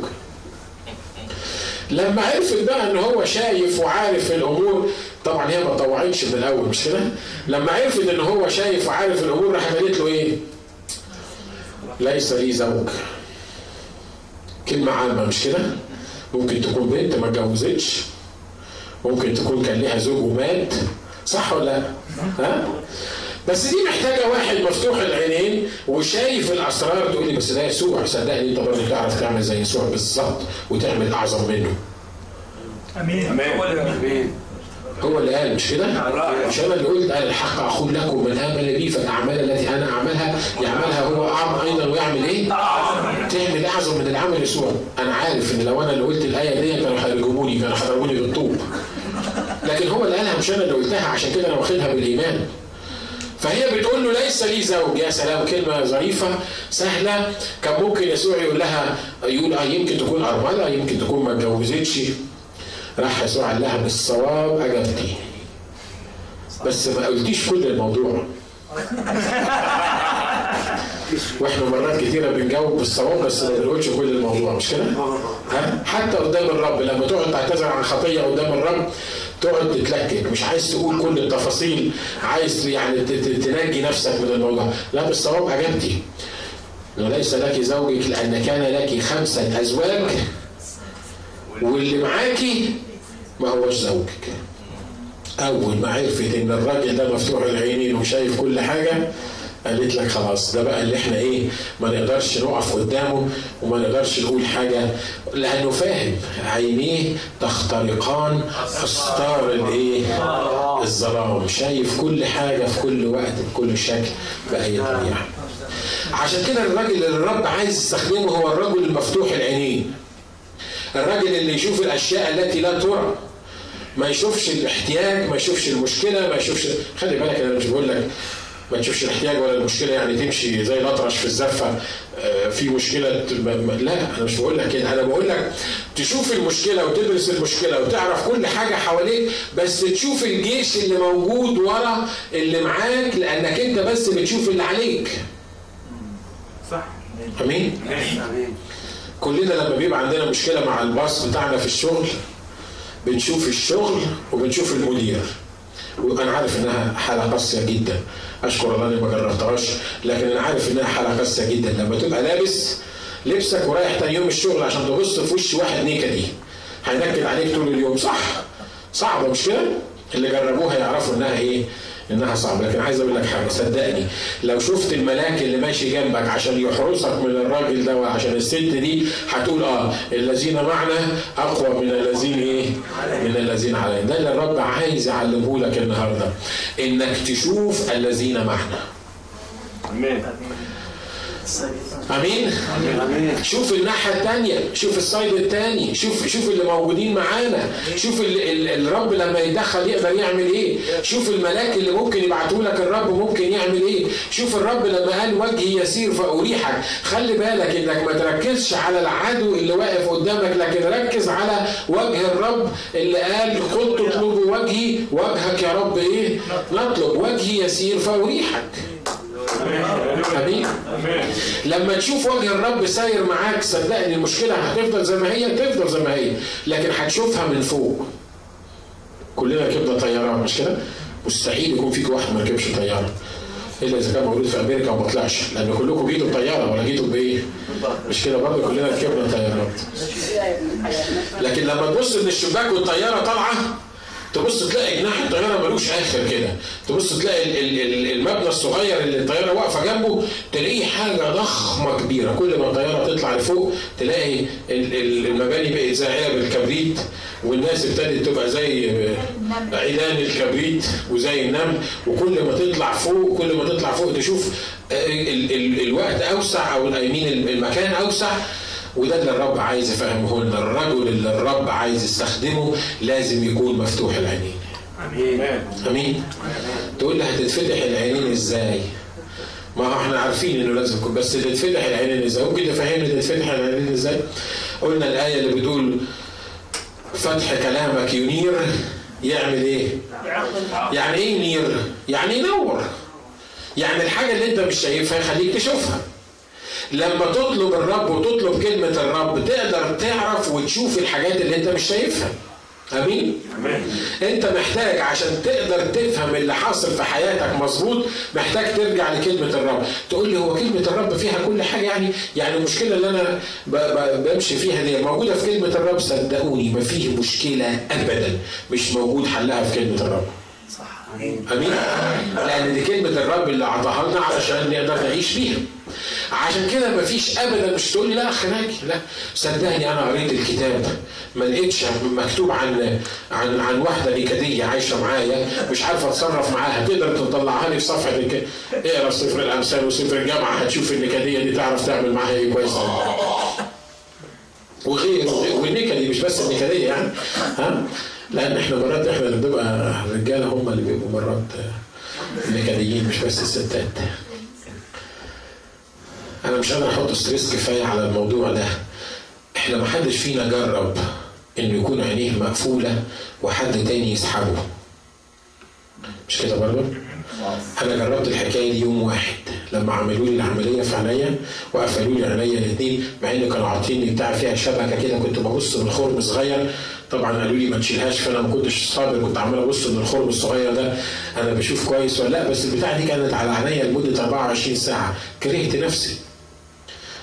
لما عرفت بقى إن هو شايف وعارف الأمور طبعا هي ما طوعتش من الأول مش كده؟ لما عرفت إن هو شايف وعارف الأمور راح قالت له إيه؟ ليس لي زوج. كلمة عامة مش كده؟ ممكن تكون بنت ما اتجوزتش. ممكن تكون كان ليها زوج ومات. صح ولا لأ؟ ها؟ بس دي محتاجة واحد مفتوح العينين وشايف الأسرار تقول لي بس ده يسوع صدقني أنت برضه تعرف تعمل زي يسوع بالظبط وتعمل أعظم منه. أمين. أمين. هو اللي قال مش كده؟ مش أنا اللي قلت الحق أقول لكم من امن بي فالأعمال التي أنا أعملها يعملها هو اعظم أيضا ويعمل إيه؟ تعمل أعظم من العمل يسوع أنا عارف إن لو أنا اللي قلت الآية دي كانوا هيرجموني كانوا هيضربوني بالطوب. لكن هو اللي قالها مش أنا اللي قلتها عشان كده أنا واخدها بالإيمان. فهي بتقول له ليس لي زوج. يا سلام كلمة ظريفة سهلة. كان ممكن يسوع يقول لها يقول آه يمكن تكون أرملة يمكن تكون ما اتجوزتش. راح يسوع قال لها بالصواب أجبتي بس ما قلتيش كل الموضوع وإحنا مرات كتيرة بنجاوب بالصواب بس ما بنقولش كل الموضوع مش كده؟ ها؟ حتى قدام الرب لما تقعد تعتذر عن خطية قدام الرب تقعد تتلكك مش عايز تقول كل التفاصيل عايز يعني تنجي نفسك من الموضوع لا بالصواب أجبتي وليس لك زوجك لأن كان لك خمسة أزواج واللي معاكي ما هوش زوجك أول ما عرفت إن الراجل ده مفتوح العينين وشايف كل حاجة قالت لك خلاص ده بقى اللي إحنا إيه ما نقدرش نقف قدامه وما نقدرش نقول حاجة لأنه فاهم عينيه تخترقان استار الإيه الظلام. شايف كل حاجة في كل وقت بكل شكل بأي طريقة. عشان كده الراجل اللي الرب عايز يستخدمه هو الرجل المفتوح العينين. الراجل اللي يشوف الأشياء التي لا ترى. ما يشوفش الاحتياج ما يشوفش المشكلة ما يشوفش خلي بالك أنا مش بقول لك ما تشوفش الاحتياج ولا المشكلة يعني تمشي زي الأطرش في الزفة آه، في مشكلة لا أنا مش بقول لك كده أنا بقول لك تشوف المشكلة وتدرس المشكلة وتعرف كل حاجة حواليك بس تشوف الجيش اللي موجود ورا اللي معاك لأنك أنت بس بتشوف اللي عليك. صح. أمين؟ أمين. كلنا لما بيبقى عندنا مشكلة مع الباص بتاعنا في الشغل بنشوف الشغل وبنشوف المدير. وأنا عارف إنها حالة قاسية جدا. أشكر الله إني ما جربتهاش لكن أنا عارف إنها حالة قاسية جدا. لما تبقى لابس لبسك ورايح تاني يوم الشغل عشان تبص في وش واحد نكدي هينكد عليك طول اليوم. صح؟ صعبة مش كده؟ اللي جربوها يعرفوا إنها إيه؟ إنها صعبة لكن عايز أقول لك حاجة صدقني لو شفت الملاك اللي ماشي جنبك عشان يحرسك من الراجل ده وعشان الست دي هتقول آه الذين معنا أقوى من الذين إيه؟ من الذين علينا. ده اللي الرب عايز يعلمه لك النهارده إنك تشوف الذين معنا. آمين. أمين؟ شوف الناحية التانية شوف السايد التاني شوف شوف اللي موجودين معانا شوف ال ال الرب لما يتدخل يقدر يعمل إيه؟ شوف الملاك اللي ممكن يبعته لك الرب ممكن يعمل إيه؟ شوف الرب لما قال وجهي يسير فأريحك. خلي بالك إنك ما تركزش على العدو اللي واقف قدامك لكن ركز على وجه الرب اللي قال قلت اطلبوا وجهي وجهك يا رب إيه؟ نطلب. وجهي يسير فأريحك. امين لما تشوف وجه الرب ساير معاك صدقني المشكلة هتفضل زي ما هي تفضل زي ما هي. لكن هتشوفها من فوق. كلنا ركبنا طيارات مش كده؟ مستحيل يكون فيك واحد ما ركبش طيارة. إلا إذا كان موجود في أمريكا وما طلعش. لأن كلكم جيتوا بطيارة ولا جيتوا بإيه؟ مش كده؟ برضه كلنا ركبنا طيارات لكن لما تبص من الشباك والطيارة طالعة تبص تلاقي جناح الطيارة ملوش آخر كده. تبص تلاقي ال- ال- ال- المبنى الصغير اللي الطيارة واقفة جنبه تلاقيه حاجة ضخمة كبيرة. كل ما الطيارة تطلع لفوق تلاقي ال- ال- المباني بقت زي علب الكبريت والناس ابتدت تبقى زي عيدان الكبريت وزي النمل. وكل ما تطلع فوق كل ما تطلع فوق تشوف ال- الوقت أوسع أو المكان أوسع. وده اللي الرب عايز يفهمه لنا الرجل اللي الرب عايز يستخدمه لازم يكون مفتوح العينين. آمين. آمين. تقول لي هتتفتح العينين إزاي؟ ما هو إحنا عارفين إنه لازم يكون بس تتفتح العينين إزاي؟ ممكن تفهمني تتفتح العينين إزاي؟ قلنا الآية اللي بتقول فتح كلامك ينير يعمل إيه؟ يعني إيه ينير؟ يعني ينور. يعني الحاجة اللي أنت مش شايفها يخليك تشوفها. لما تطلب الرب وتطلب كلمة الرب تقدر تعرف وتشوف الحاجات اللي انت مش شايفها. آمين؟ آمين. انت محتاج عشان تقدر تفهم اللي حاصل في حياتك مظبوط محتاج ترجع لكلمة الرب. تقول لي هو كلمة الرب فيها كل حاجة؟ يعني يعني المشكلة اللي أنا بمشي فيها دي موجودة في كلمة الرب صدقوني ما فيه مشكلة ابدا. مش موجود حلها في كلمة الرب. أمين. لأن دي كلمة الرب اللي اعطاها لنا علشان نقدر نعيش بيها. عشان كده مفيش ابدا مش تقول لي لا اخ ناجي لا. صدقني أنا قريت الكتاب ما لقيتش مكتوب عن عن عن واحدة نكديه عايشة معايا مش عارفه أتصرف معاها. تقدر تطلعها لي في صفحة. اقرأ سفر الأمثال وسفر الجامعة هتشوف النكديه دي تعرف تعمل معاها إيه كويس. وغير وغير- والنكدي مش بس النكديه يعني. ها؟ لأن إحنا مرات إحنا اللي بنبقى رجالة هم اللي بيبقوا مرات نكديين مش بس الستات. أنا مش قادر أحط ستريس كفاية على الموضوع ده. إحنا ما حدش فينا جرب إنه يكون عينيه مقفولة وحد تاني يسحبه. مش كده برضه؟ أنا جربت الحكاية دي يوم واحد. لما عملوا لي العملية في عينيا وقفلوا لي عينيا الاثنين مع ان كانوا عاطيني بتاع فيها شبكة كده كنت ببص من الخرم صغير طبعا قالوا لي ما تشيلهاش فأنا ما كنتش صابر كنت عمال أبص من الخرم الصغير ده أنا بشوف كويس ولا لأ بس البتاعة دي كانت على عينيا لمدة 24 ساعة. كرهت نفسي.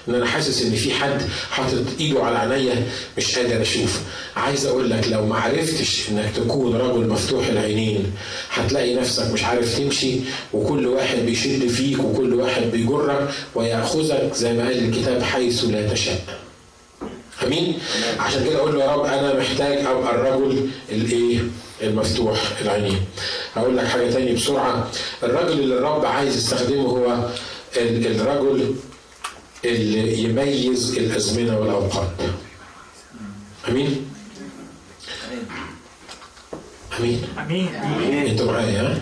إن أنا حاسس إن في حد حاطط إيده على عينيا مش قادر أشوف. عايز أقول لك لو ما عرفتش إنك تكون رجل مفتوح العينين هتلاقي نفسك مش عارف تمشي وكل واحد بيشد فيك وكل واحد بيجرك ويأخذك زي ما قال الكتاب حيث لا تشاء امين عشان كده أقول له يا رب أنا محتاج ابقى الرجل الإيه؟ المفتوح العينين. هقول لك حاجة تاني بسرعة. الرجل اللي الرب عايز يستخدمه هو ال- الرجل اللي يميز الأزمنة والأوقات. أمين؟ أمين. أمين. أنتوا معايا ها؟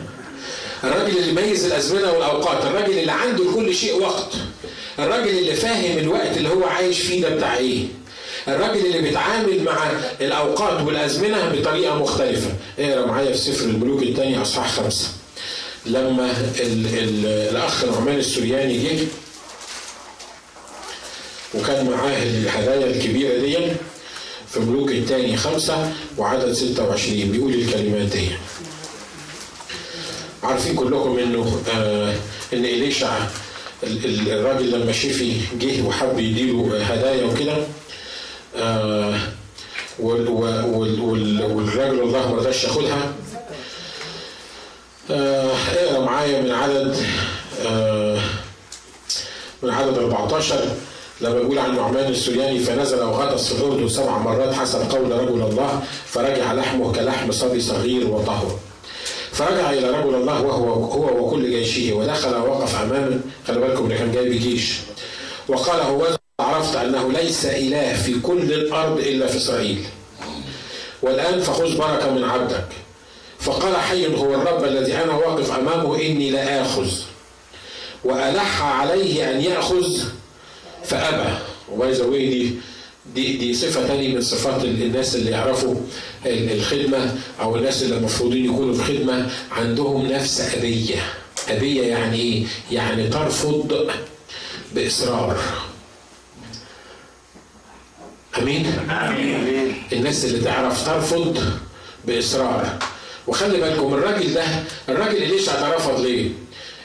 الراجل اللي يميز الأزمنة والأوقات. الراجل اللي عنده لكل شيء وقت. الراجل اللي فاهم الوقت اللي هو عايش فيه ده بتاع إيه؟ الراجل اللي بيتعامل مع الأوقات والأزمنة بطريقة مختلفة. اقرأ معايا في سفر الملوك الثاني أصحاح خمسة. لما ال ال الأخ نعمان السورياني جه وكان معاه الهدايا الكبيرة دي في ملوك الثاني خمسة وعدد 26 بيقول الكلمات دي. عارفين كلكم إنه آه إن ال- الراجل لما شفي جه وحب يديله هدايا وكده آه وال- وال- وال- والراجل الله ما رضاش ياخدها آه، اقرأ معايا من عدد آه من عدد 14 لما بيقول عن نعمان السرياني فنزل وغطس في الأردن سبع مرات حسب قول رجل الله فرجع لحمه كلحم صبي صغير وطهر. فرجع إلى رجل الله وهو هو وكل جيشه ودخل ووقف أمامه. خلي بالكم ده كان جايب جيش وقال هو عرفت أنه ليس إله في كل الأرض إلا في إسرائيل. والآن فخذ بركة من عبدك. فقال حي هو الرب الذي أنا واقف أمامه إني لا آخذ. وألح عليه أن يأخذ فأبى. وباي ذا دي دي دي صفة تانية من صفات ال- الناس اللي يعرفوا ال- الخدمة أو الناس اللي المفروضين يكونوا في خدمة عندهم نفس أبية أبية يعني إيه؟ يعني ترفض بإصرار. آمين. الناس اللي تعرف ترفض باصرار وخلي بالكم الراجل ده الراجل اللي ليش اعترفض ليه؟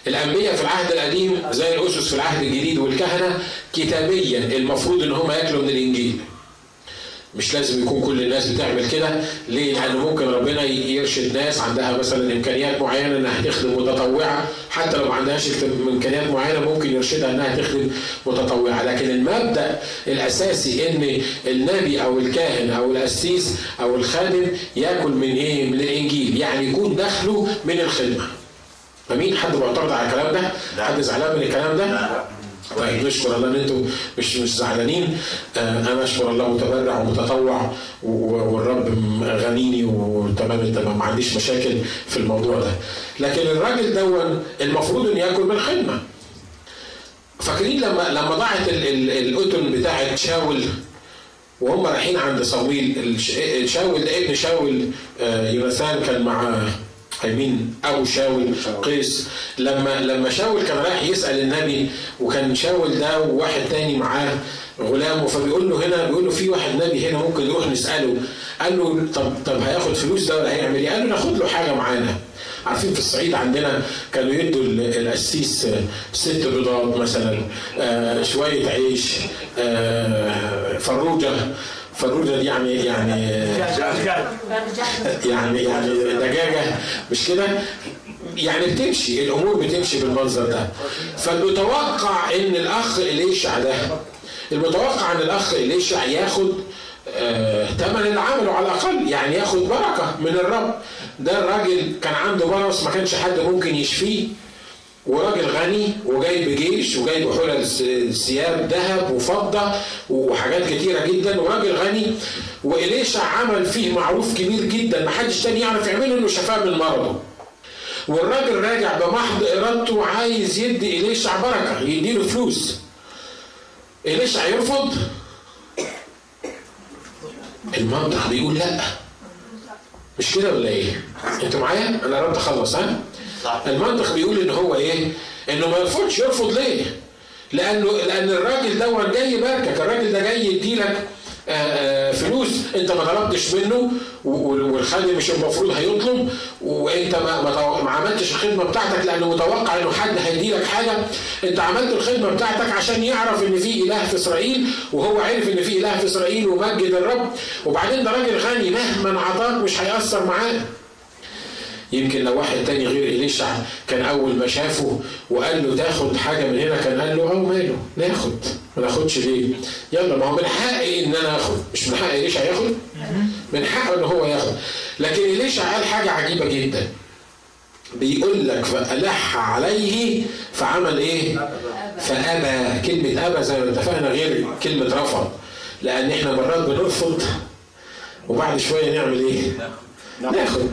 الأنبياء في العهد القديم زي الأسس في العهد الجديد والكهنة كتابيا المفروض إن هم ياكلوا من الإنجيل. مش لازم يكون كل الناس بتعمل كده ليه؟ لأن ممكن ربنا يرشد ناس عندها مثلا إمكانيات معينة إنها تخدم متطوعة حتى لو ما عندهاش إمكانيات معينة ممكن يرشدها إنها تخدم متطوعة لكن المبدأ الأساسي إن النبي أو الكاهن أو القسيس أو الخادم يأكل من إيه؟ من الإنجيل يعني يكون دخله من الخدمة فمين حد معترض على الكلام ده؟ حد زعلان من الكلام ده؟ طيب نشكر الله إن أنتم مش مش زعلانين. آه أنا أشكر الله متبرع ومتطوع والرب غنيني وتمام التمام ما عنديش مشاكل في الموضوع ده. لكن الراجل دون المفروض انه يأكل من الخدمه فاكرين لما لما ضاعت ال- ال- القطن بتاعت شاول وهم رايحين عند صمويل الش- شاول ده ابن شاول آه، يوناثان كان مع مين أبو شاول قيس. لما لما شاول كان رايح يسأل النبي وكان شاول ده وواحد تاني معاه غلامه فبيقول له هنا بيقول له في واحد نبي هنا ممكن نروح نسأله. قال له طب طب هياخد فلوس ده ولا هيعمل إيه؟ قال له ناخد له حاجة معانا. عارفين في الصعيد عندنا كانوا يدوا ال- القسيس ست بيضات مثلا آه، شوية عيش آه، فروجة دي يعني يعني يعني يعني دجاجة مش كده؟ يعني بتمشي الأمور بتمشي بالمنظر ده. فالمتوقع إن الأخ إليشع ده المتوقع إن الأخ إليشع ياخد آه، ثمن اللي عمله على الأقل يعني ياخد بركة من الرب. ده الراجل كان عنده برص ما كانش حد ممكن يشفيه. وراجل غني وجايب جيش وجايب حلل س- ثياب ذهب وفضة وحاجات كتيرة جدا وراجل غني وإليشع عمل فيه معروف كبير جدا محدش تاني يعرف يعمله إنه شفاه من مرضه والراجل راجع بمحض إرادته عايز يدي إليشع بركة يديله فلوس إليشع يرفض المنطق بيقول لا مش كده ولا إيه؟ أنتوا معايا؟ أنا قربت أخلص ها؟ المنطق بيقول إن هو إيه؟ إنه ما يرفضش يرفض ليه؟ لأنه لأن الراجل ده جاي يباركك، الراجل ده جاي يديلك آه، آه، فلوس أنت ما طلبتش منه والخادم مش المفروض هيطلب وأنت ما, ما, عملتش الخدمة بتاعتك لأنه متوقع إنه حد هيديلك حاجة أنت عملت الخدمة بتاعتك عشان يعرف إن في إله في إسرائيل وهو عرف إن في إله في إسرائيل ومجد الرب وبعدين ده راجل غني مهما عطاك مش هيأثر معاه يمكن لو واحد تاني غير إليشع كان أول ما شافه وقال له تاخد حاجة من هنا كان قال له أه ماله ناخد ما ناخدش ليه؟ يلا ما هو من حقي إن أنا آخد مش من حق إليشع ياخد؟ من حقه إن هو ياخد لكن إليشع قال حاجة عجيبة جدا بيقول لك فألح عليه فعمل إيه؟ فأبى كلمة أبى زي ما اتفقنا غير كلمة رفض لأن إحنا مرات بنرفض وبعد شوية نعمل إيه؟ ناخد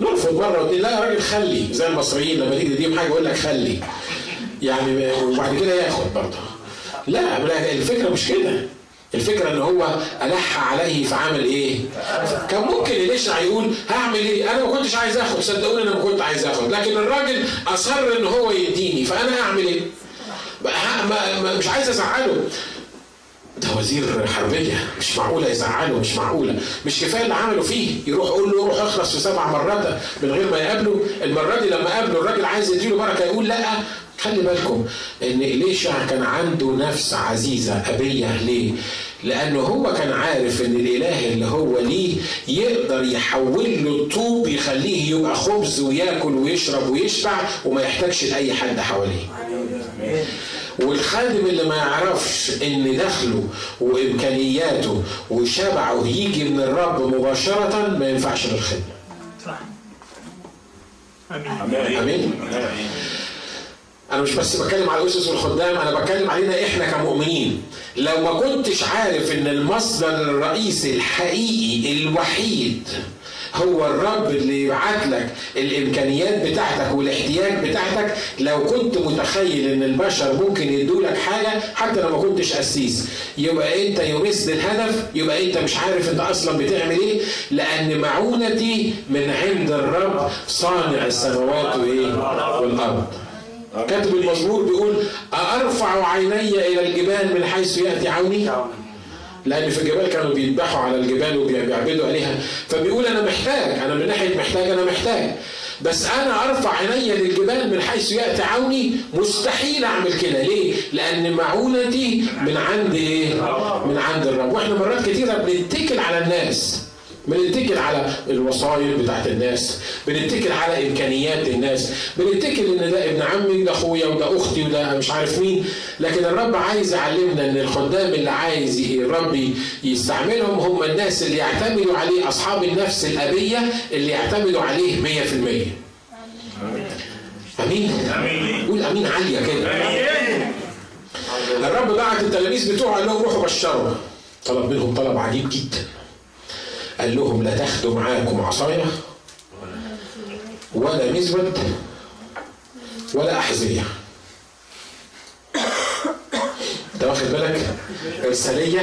نرفض مره ودي لا يا راجل خلي. زي المصريين لما تيجي تديهم حاجة يقول لك خلي. يعني وبعد كده ياخد برضه. لا الفكرة مش كده. الفكرة إن هو ألح عليه فعمل إيه؟ كان ممكن اليشع يقول هعمل إيه؟ أنا ما كنتش عايز آخد. صدقوني أنا ما كنت عايز آخد. لكن الراجل أصر إن هو يديني فأنا اعمل إيه؟ مش عايز أزعله. ده وزير حربية مش معقولة يزعله مش معقولة مش كفاية اللي عمله فيه يروح يقول له روح اخلص في سبع مرات من غير ما يقابله المرة دي لما قابله الراجل عايز يديله بركة يقول لا خلي بالكم إن إليشع كان عنده نفس عزيزة أبية ليه؟ لأنه هو كان عارف إن الإله اللي هو ليه يقدر يحول له الطوب يخليه يبقى خبز وياكل ويشرب ويشبع وما يحتاجش لأي حد حواليه. والخادم اللي ما يعرفش إن دخله وإمكانياته وشبعه يجي من الرب مباشرة ما ينفعش للخدمه. صح آمين آمين؟ أنا مش بس بتكلم على الأسس والخدام أنا بتكلم علينا إحنا كمؤمنين لو ما كنتش عارف إن المصدر الرئيسي الحقيقي الوحيد هو الرب اللي يبعت لك الإمكانيات بتاعتك والاحتياج بتاعتك. لو كنت متخيل إن البشر ممكن يدوا لك حاجة حتى لو ما كنتش قسيس. يبقى أنت يمثل الهدف يبقى أنت مش عارف أنت أصلا بتعمل إيه. لأن معونتي من عند الرب صانع السماوات وإيه؟ والأرض. كاتب المزمور بيقول أرفع عيني إلى الجبال من حيث يأتي عوني؟ لأن في الجبال كانوا بيذبحوا على الجبال وبيعبدوا عليها. فبيقول أنا محتاج أنا من ناحية محتاج أنا محتاج. بس أنا أرفع عيني للجبال من حيث يأتي عوني. مستحيل أعمل كده. ليه؟ لأن معونتي من عند إيه؟ من عند الرب. وإحنا مرات كتيرة بنتكل على الناس. بنتكل على الوسائط بتاعت الناس بنتكل على إمكانيات الناس بنتكل إن ده ابن عمي ده أخويا وده أختي وده مش عارف مين. لكن الرب عايز يعلمنا إن الخدام اللي عايز الرب يستعملهم هم الناس اللي يعتمدوا عليه أصحاب النفس الأبية اللي يعتمدوا عليه 100% آمين. آمين. قول آمين عالية كده. آمين. الرب بعت التلاميذ بتوعه قال لهم روحوا بشروا. طلب منهم طلب عجيب جدا. قال لهم لا تاخدوا معاكم عصاية ولا مزود ولا أحذية. انت واخد بالك؟ ارساليه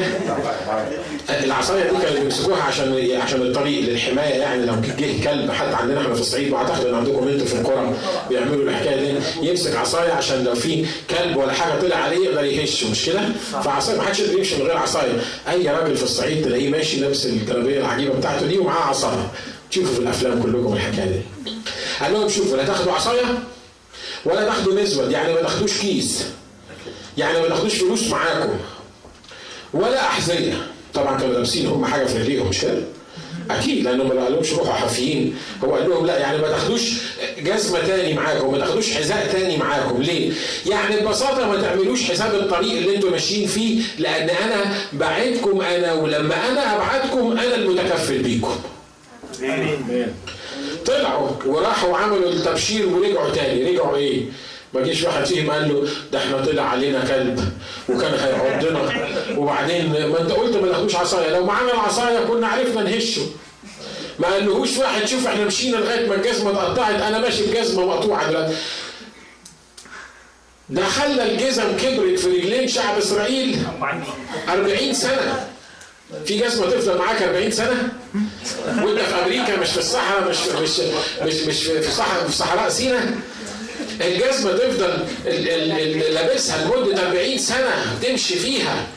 العصاية دي كانوا بيمسكوها عشان عشان الطريق للحماية يعني لو جه كلب حتى عندنا إحنا في الصعيد واعتقد ان عندكم أنتوا في القرى بيعملوا الحكاية دي. يمسك عصاية عشان لو في كلب ولا حاجة طلع عليه يقدر يهشه مش كده؟ فعصاية ما حدش يقدر يمشي من غير عصاية. أي راجل في الصعيد تلاقيه ماشي لابس الجلابيه العجيبة بتاعته دي ومعاه عصاية. تشوفوا في الأفلام كلكم الحكاية دي. قال لهم شوفوا لا تاخدوا عصاية ولا تاخدوا مزود يعني ما تاخدوش كيس. يعني ما تاخدوش فلوس معاكم ولا أحذية طبعا كانوا لابسين هم حاجة في رجليهم مش كده؟ أكيد لأنه ما قالهمش روحوا حافيين هو قال لهم لا يعني ما تاخدوش جزمة تاني معاكم ما تاخدوش حذاء تاني معاكم ليه؟ يعني ببساطة ما تعملوش حساب الطريق اللي أنتم ماشيين فيه لأن أنا بعدكم أنا ولما أنا أبعدكم أنا المتكفل بيكم. آمين طلعوا وراحوا وعملوا التبشير ورجعوا تاني رجعوا إيه؟ ما جيش واحد فيهم قال له ده إحنا طلع علينا كلب وكان هيعضنا. وبعدين ما أنت قلت ما تاخدوش عصاية. لو معانا العصاية كنا عرفنا نهشه. ما قالهوش واحد شوف إحنا مشينا لغاية ما الجزمة اتقطعت. أنا ماشي بجزمة مقطوعة دلوقتي. ده خلى الجزم كبرت في رجلين شعب إسرائيل. 40 سنة. في جزمة تفضل معاك 40 سنة؟ وأنت في أمريكا مش في الصحراء مش مش مش مش في صحراء في صحراء سيناء. الجزمة تفضل لابسها لمدة 40 سنة تمشي فيها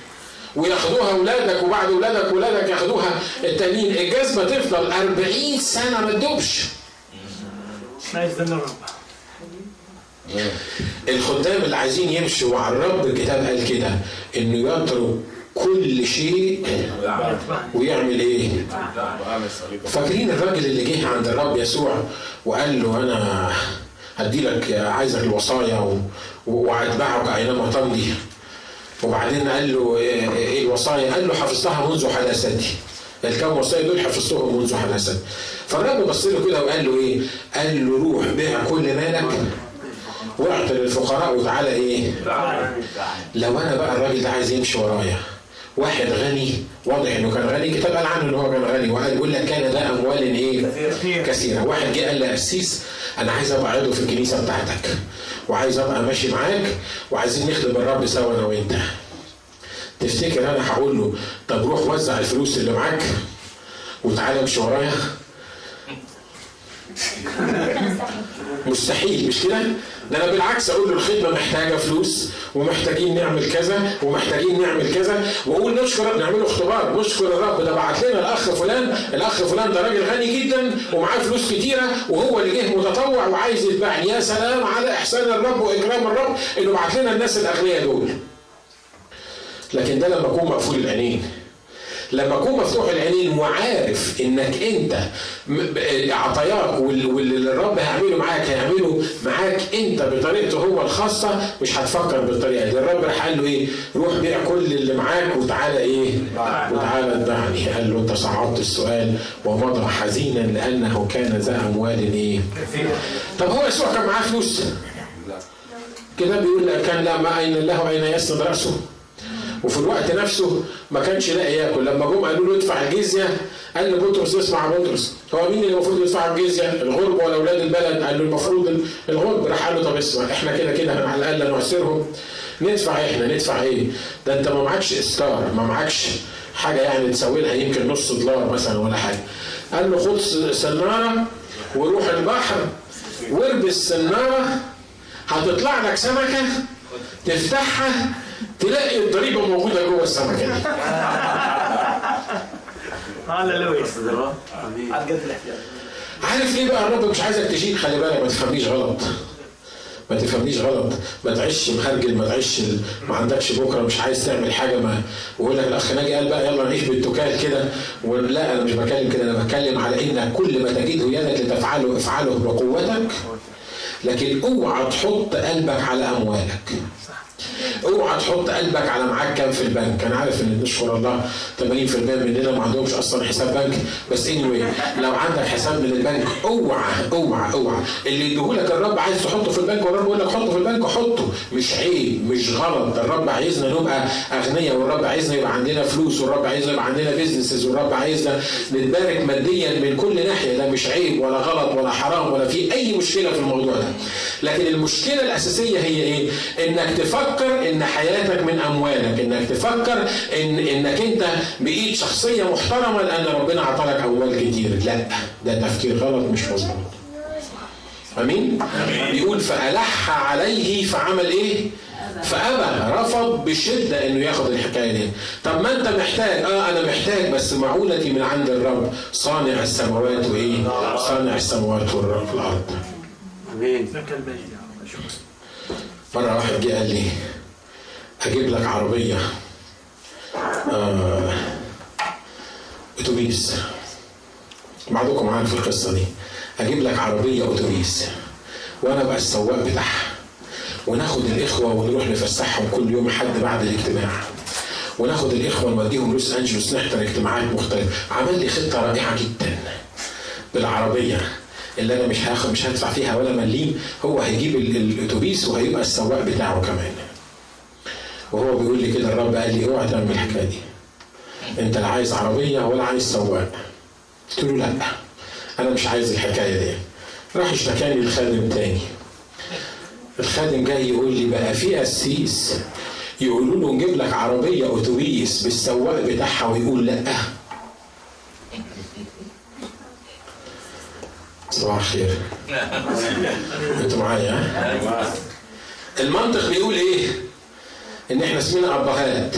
وياخدوها أولادك وبعد أولادك اولادك ياخدوها التانيين. الجزمة تفضل 40 سنة ما تدوبش نايس ده الرب الخدام اللي عايزين يمشوا مع الرب الكتاب قال كده إنه يترك كل شيء ويعمل إيه؟ فاكرين الراجل اللي جه عند الرب يسوع وقال له أنا هدي لك عايزك الوصايا و- وأتبعك أينما تمضي وبعدين قال له إيه إيه الوصايا؟ قال له حفظتها منذ حداثتي الكام وصايا دول حفظتهم منذ حداثتي فالرب بص له كده وقال له إيه؟ قال له روح بيع كل مالك واعطي للفقراء وتعالى إيه؟ لو أنا بقى الراجل ده عايز يمشي ورايا واحد غني واضح إنه كان غني كتاب قال عنه إن هو كان غني وقال يقول لك كان ذا أموال إيه؟ كثير. كثيرة واحد جه قال لي قسيس أنا عايز أبقى عضو في الكنيسة بتاعتك وعايز أبقى ماشي معاك وعايزين نخدم الرب سوا أنا وأنت تفتكر أنا هقول له طب روح وزع الفلوس اللي معاك وتعالى امشي ورايا مستحيل مش كده؟ ده أنا بالعكس أقول له الخدمة محتاجة فلوس ومحتاجين نعمل كذا ومحتاجين نعمل كذا واقول نشكر نعمله اختبار نشكر الرب ده بعت لنا الأخ فلان الأخ فلان ده راجل غني جدا ومعاه فلوس كتيرة وهو اللي جه متطوع وعايز يتبعني يا سلام على إحسان الرب وإكرام الرب إنه بعت لنا الناس الأغنياء دول. لكن ده لما أكون مقفول العينين. لما اكون مفتوح العينين وعارف إنك أنت عطاياك وال- واللي الرب هيعمله معاك هيعمله معاك أنت بطريقته هو الخاصة مش هتفكر بالطريقة دي. الرب راح قال له إيه؟ روح بيع كل اللي معاك وتعالى إيه؟ وتعالى اتبعني قال له أنت صعدت السؤال ومضى حزينا لأنه كان ذا أموال إيه؟ طب هو يسوع كان معاه فلوس؟ كده بيقول كان لا ما أين له أين يسند رأسه؟ وفي الوقت نفسه ما كانش لاقي ياكل. لما جم قالوا له ادفع الجزية قال لبطرس اسمع بطرس. هو مين اللي المفروض يدفع الجزية؟ الغرب ولا أولاد البلد؟ قال له المفروض الغرب. راح قال له طب اسمع إحنا كده كده على الأقل نعسرهم ندفع إحنا ندفع إيه؟ ده أنت ما معكش استار ما معكش حاجة يعني تسوي لها يمكن نص دولار مثلا ولا حاجة. قال له خد سنارة وروح البحر واربي السناره هتطلع لك سمكة تفتحها تلاقي الضريبة موجودة جوه السمكة. دي هللويا عارف ليه بقى الرب مش عايزك تشيل؟ خلي بالك ما تفهمنيش غلط. ما تفهمنيش غلط. ما تعيش مخرجل ما تعيش ما عندكش بكرة مش عايز تعمل حاجة ما ويقول لك الأخ ناجي قال بقى يلا نعيش بالتكال كده. ولا أنا مش بتكلم كده أنا بتكلم على إن كل ما تجده يدك لتفعله افعله بقوتك. لكن اوعى تحط قلبك على اموالك. اوعى تحط قلبك على معاك كام في البنك. أنا عارف ان نشكر الله 80% مننا ما عندهمش أصلا حساب بنك. بس anyway لو عندك حساب من البنك اوعى اوعى اوعى. اللي يديهولك الرب عايز تحطه في البنك والرب يقول لك حطه في البنك حطه مش عيب مش غلط. الرب عايزنا نبقى أغنياء والرب عايزنا يبقى عندنا فلوس والرب عايزنا يبقى عندنا بيزنسز والرب عايزنا نتبارك ماديا من كل ناحية. ده مش عيب ولا غلط ولا حرام ولا في أي مشكلة في الموضوع ده. لكن المشكلة الأساسية هي إيه؟ إنك تفكر إن حياتك من أموالك. إنك تفكر ان إنك أنت بإيد شخصية محترمة لأن ربنا عطالك أموال كتير. لا ده تفكير غلط مش مظبوط. آمين؟ بيقول فألح عليه فعمل إيه؟ فأبى. رفض بشدة إنه ياخد الحكاية دي. طب ما أنت محتاج. آه أنا محتاج بس معونتي من عند الرب صانع السماوات وإيه؟ صانع السماوات والرب امين لك المجد مرة واحد جه قال لي أجيب لك عربية آه أتوبيس. بعضكم عارف القصة دي. أجيب لك عربية أتوبيس وأنا بقى السواق بتاعها. وناخد الإخوة ونروح نفسحهم كل يوم حد بعد الاجتماع. وناخد الإخوة نوديهم لوس أنجلوس نحضر اجتماعات مختلفة. عمل لي خطة رائعة جدا بالعربية. اللي أنا مش هاخد مش هدفع فيها ولا مليم هو هيجيب ال- الأتوبيس وهيبقى السواق بتاعه كمان. وهو بيقول لي كده الرب قال لي أوعى تعمل الحكاية دي. أنت لا عايز عربية ولا عايز سواق. قلت له لأ أنا مش عايز الحكاية دي. راح اشتكاني الخادم تاني. الخادم جاي يقول لي بقى في قسيس يقولوا له نجيب لك عربية أتوبيس بالسواق بتاعها ويقول لأ. صباح الخير أنتوا معايا؟ المنطق بيقول إيه؟ ان إحنا اسمنا ابهات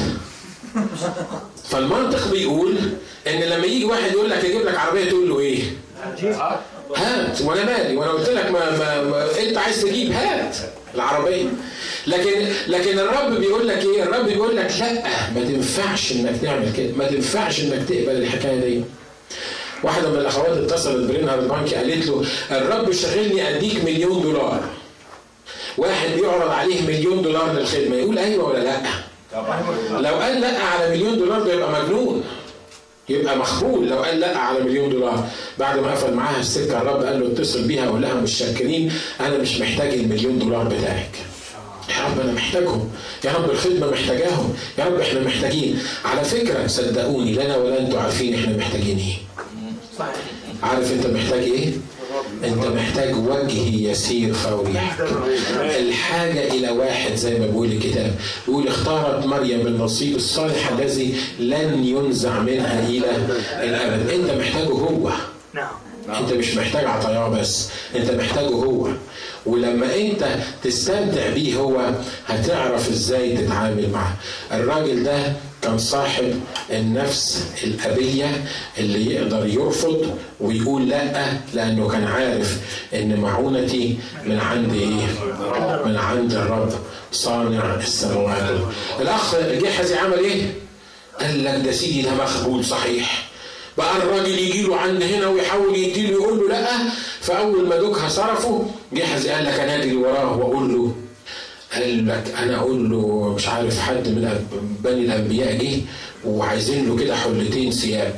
فالمنطق بيقول ان لما يجي واحد يقول لك يجيب لك عربية تقول له إيه؟ هات وأنا مالي وأنا قلت لك ما, ما, ما انت عايز تجيب هات العربية لكن لكن الرب بيقول لك إيه؟ الرب بيقول لك لا ما تنفعش انك تعمل كده ما تنفعش انك تقبل الحكاية دي واحدة من الأخوات اتصلت برينهارد بونكي قالت له الرب شغلني أديك مليون دولار. واحد بيعرض عليه مليون دولار للخدمة يقول أيوة ولا لأ؟ لو قال لأ على مليون دولار ده يبقى مجنون. يبقى مخبول لو قال لأ على مليون دولار. بعد ما قفل معاها السكه الرب قال له اتصل بيها وقول لها مش شاكرين أنا مش محتاج المليون دولار بتاعك. يا رب أنا محتاجهم. يا رب الخدمة محتاجاهم. يا رب إحنا محتاجين. على فكرة صدقوني لا أنا ولا أنتوا عارفين إحنا محتاجين إيه. عارف انت محتاج إيه؟ انت محتاج وجه يسير فوري. الحاجة إلى واحد زي ما بيقول الكتاب. بيقول اختارت مريم النصيب الصالح الذي لن ينزع منها إلى الأبد. أنت محتاجه هو. نعم. انت مش محتاج عطاياه بس. انت محتاجه هو. ولما انت تستمتع بيه هو هتعرف إزاي تتعامل معاه. الراجل ده كان صاحب النفس الأبية اللي يقدر يرفض ويقول لأ لأنه كان عارف إن معونتي من عند إيه؟ من عند الرب صانع السماوات الأخ جحزي عمل إيه؟ قال لك ده سيدي ده مخبول صحيح بقى الراجل يجي له عند هنا ويحاول يديله يقول له لأ فأول ما دوكها صرفه جحزي قال لك أنا أجري وراه وأقول له قال لك أنا أقول له مش عارف حد من بني الأنبياء جه وعايزين له كده حلتين ثياب.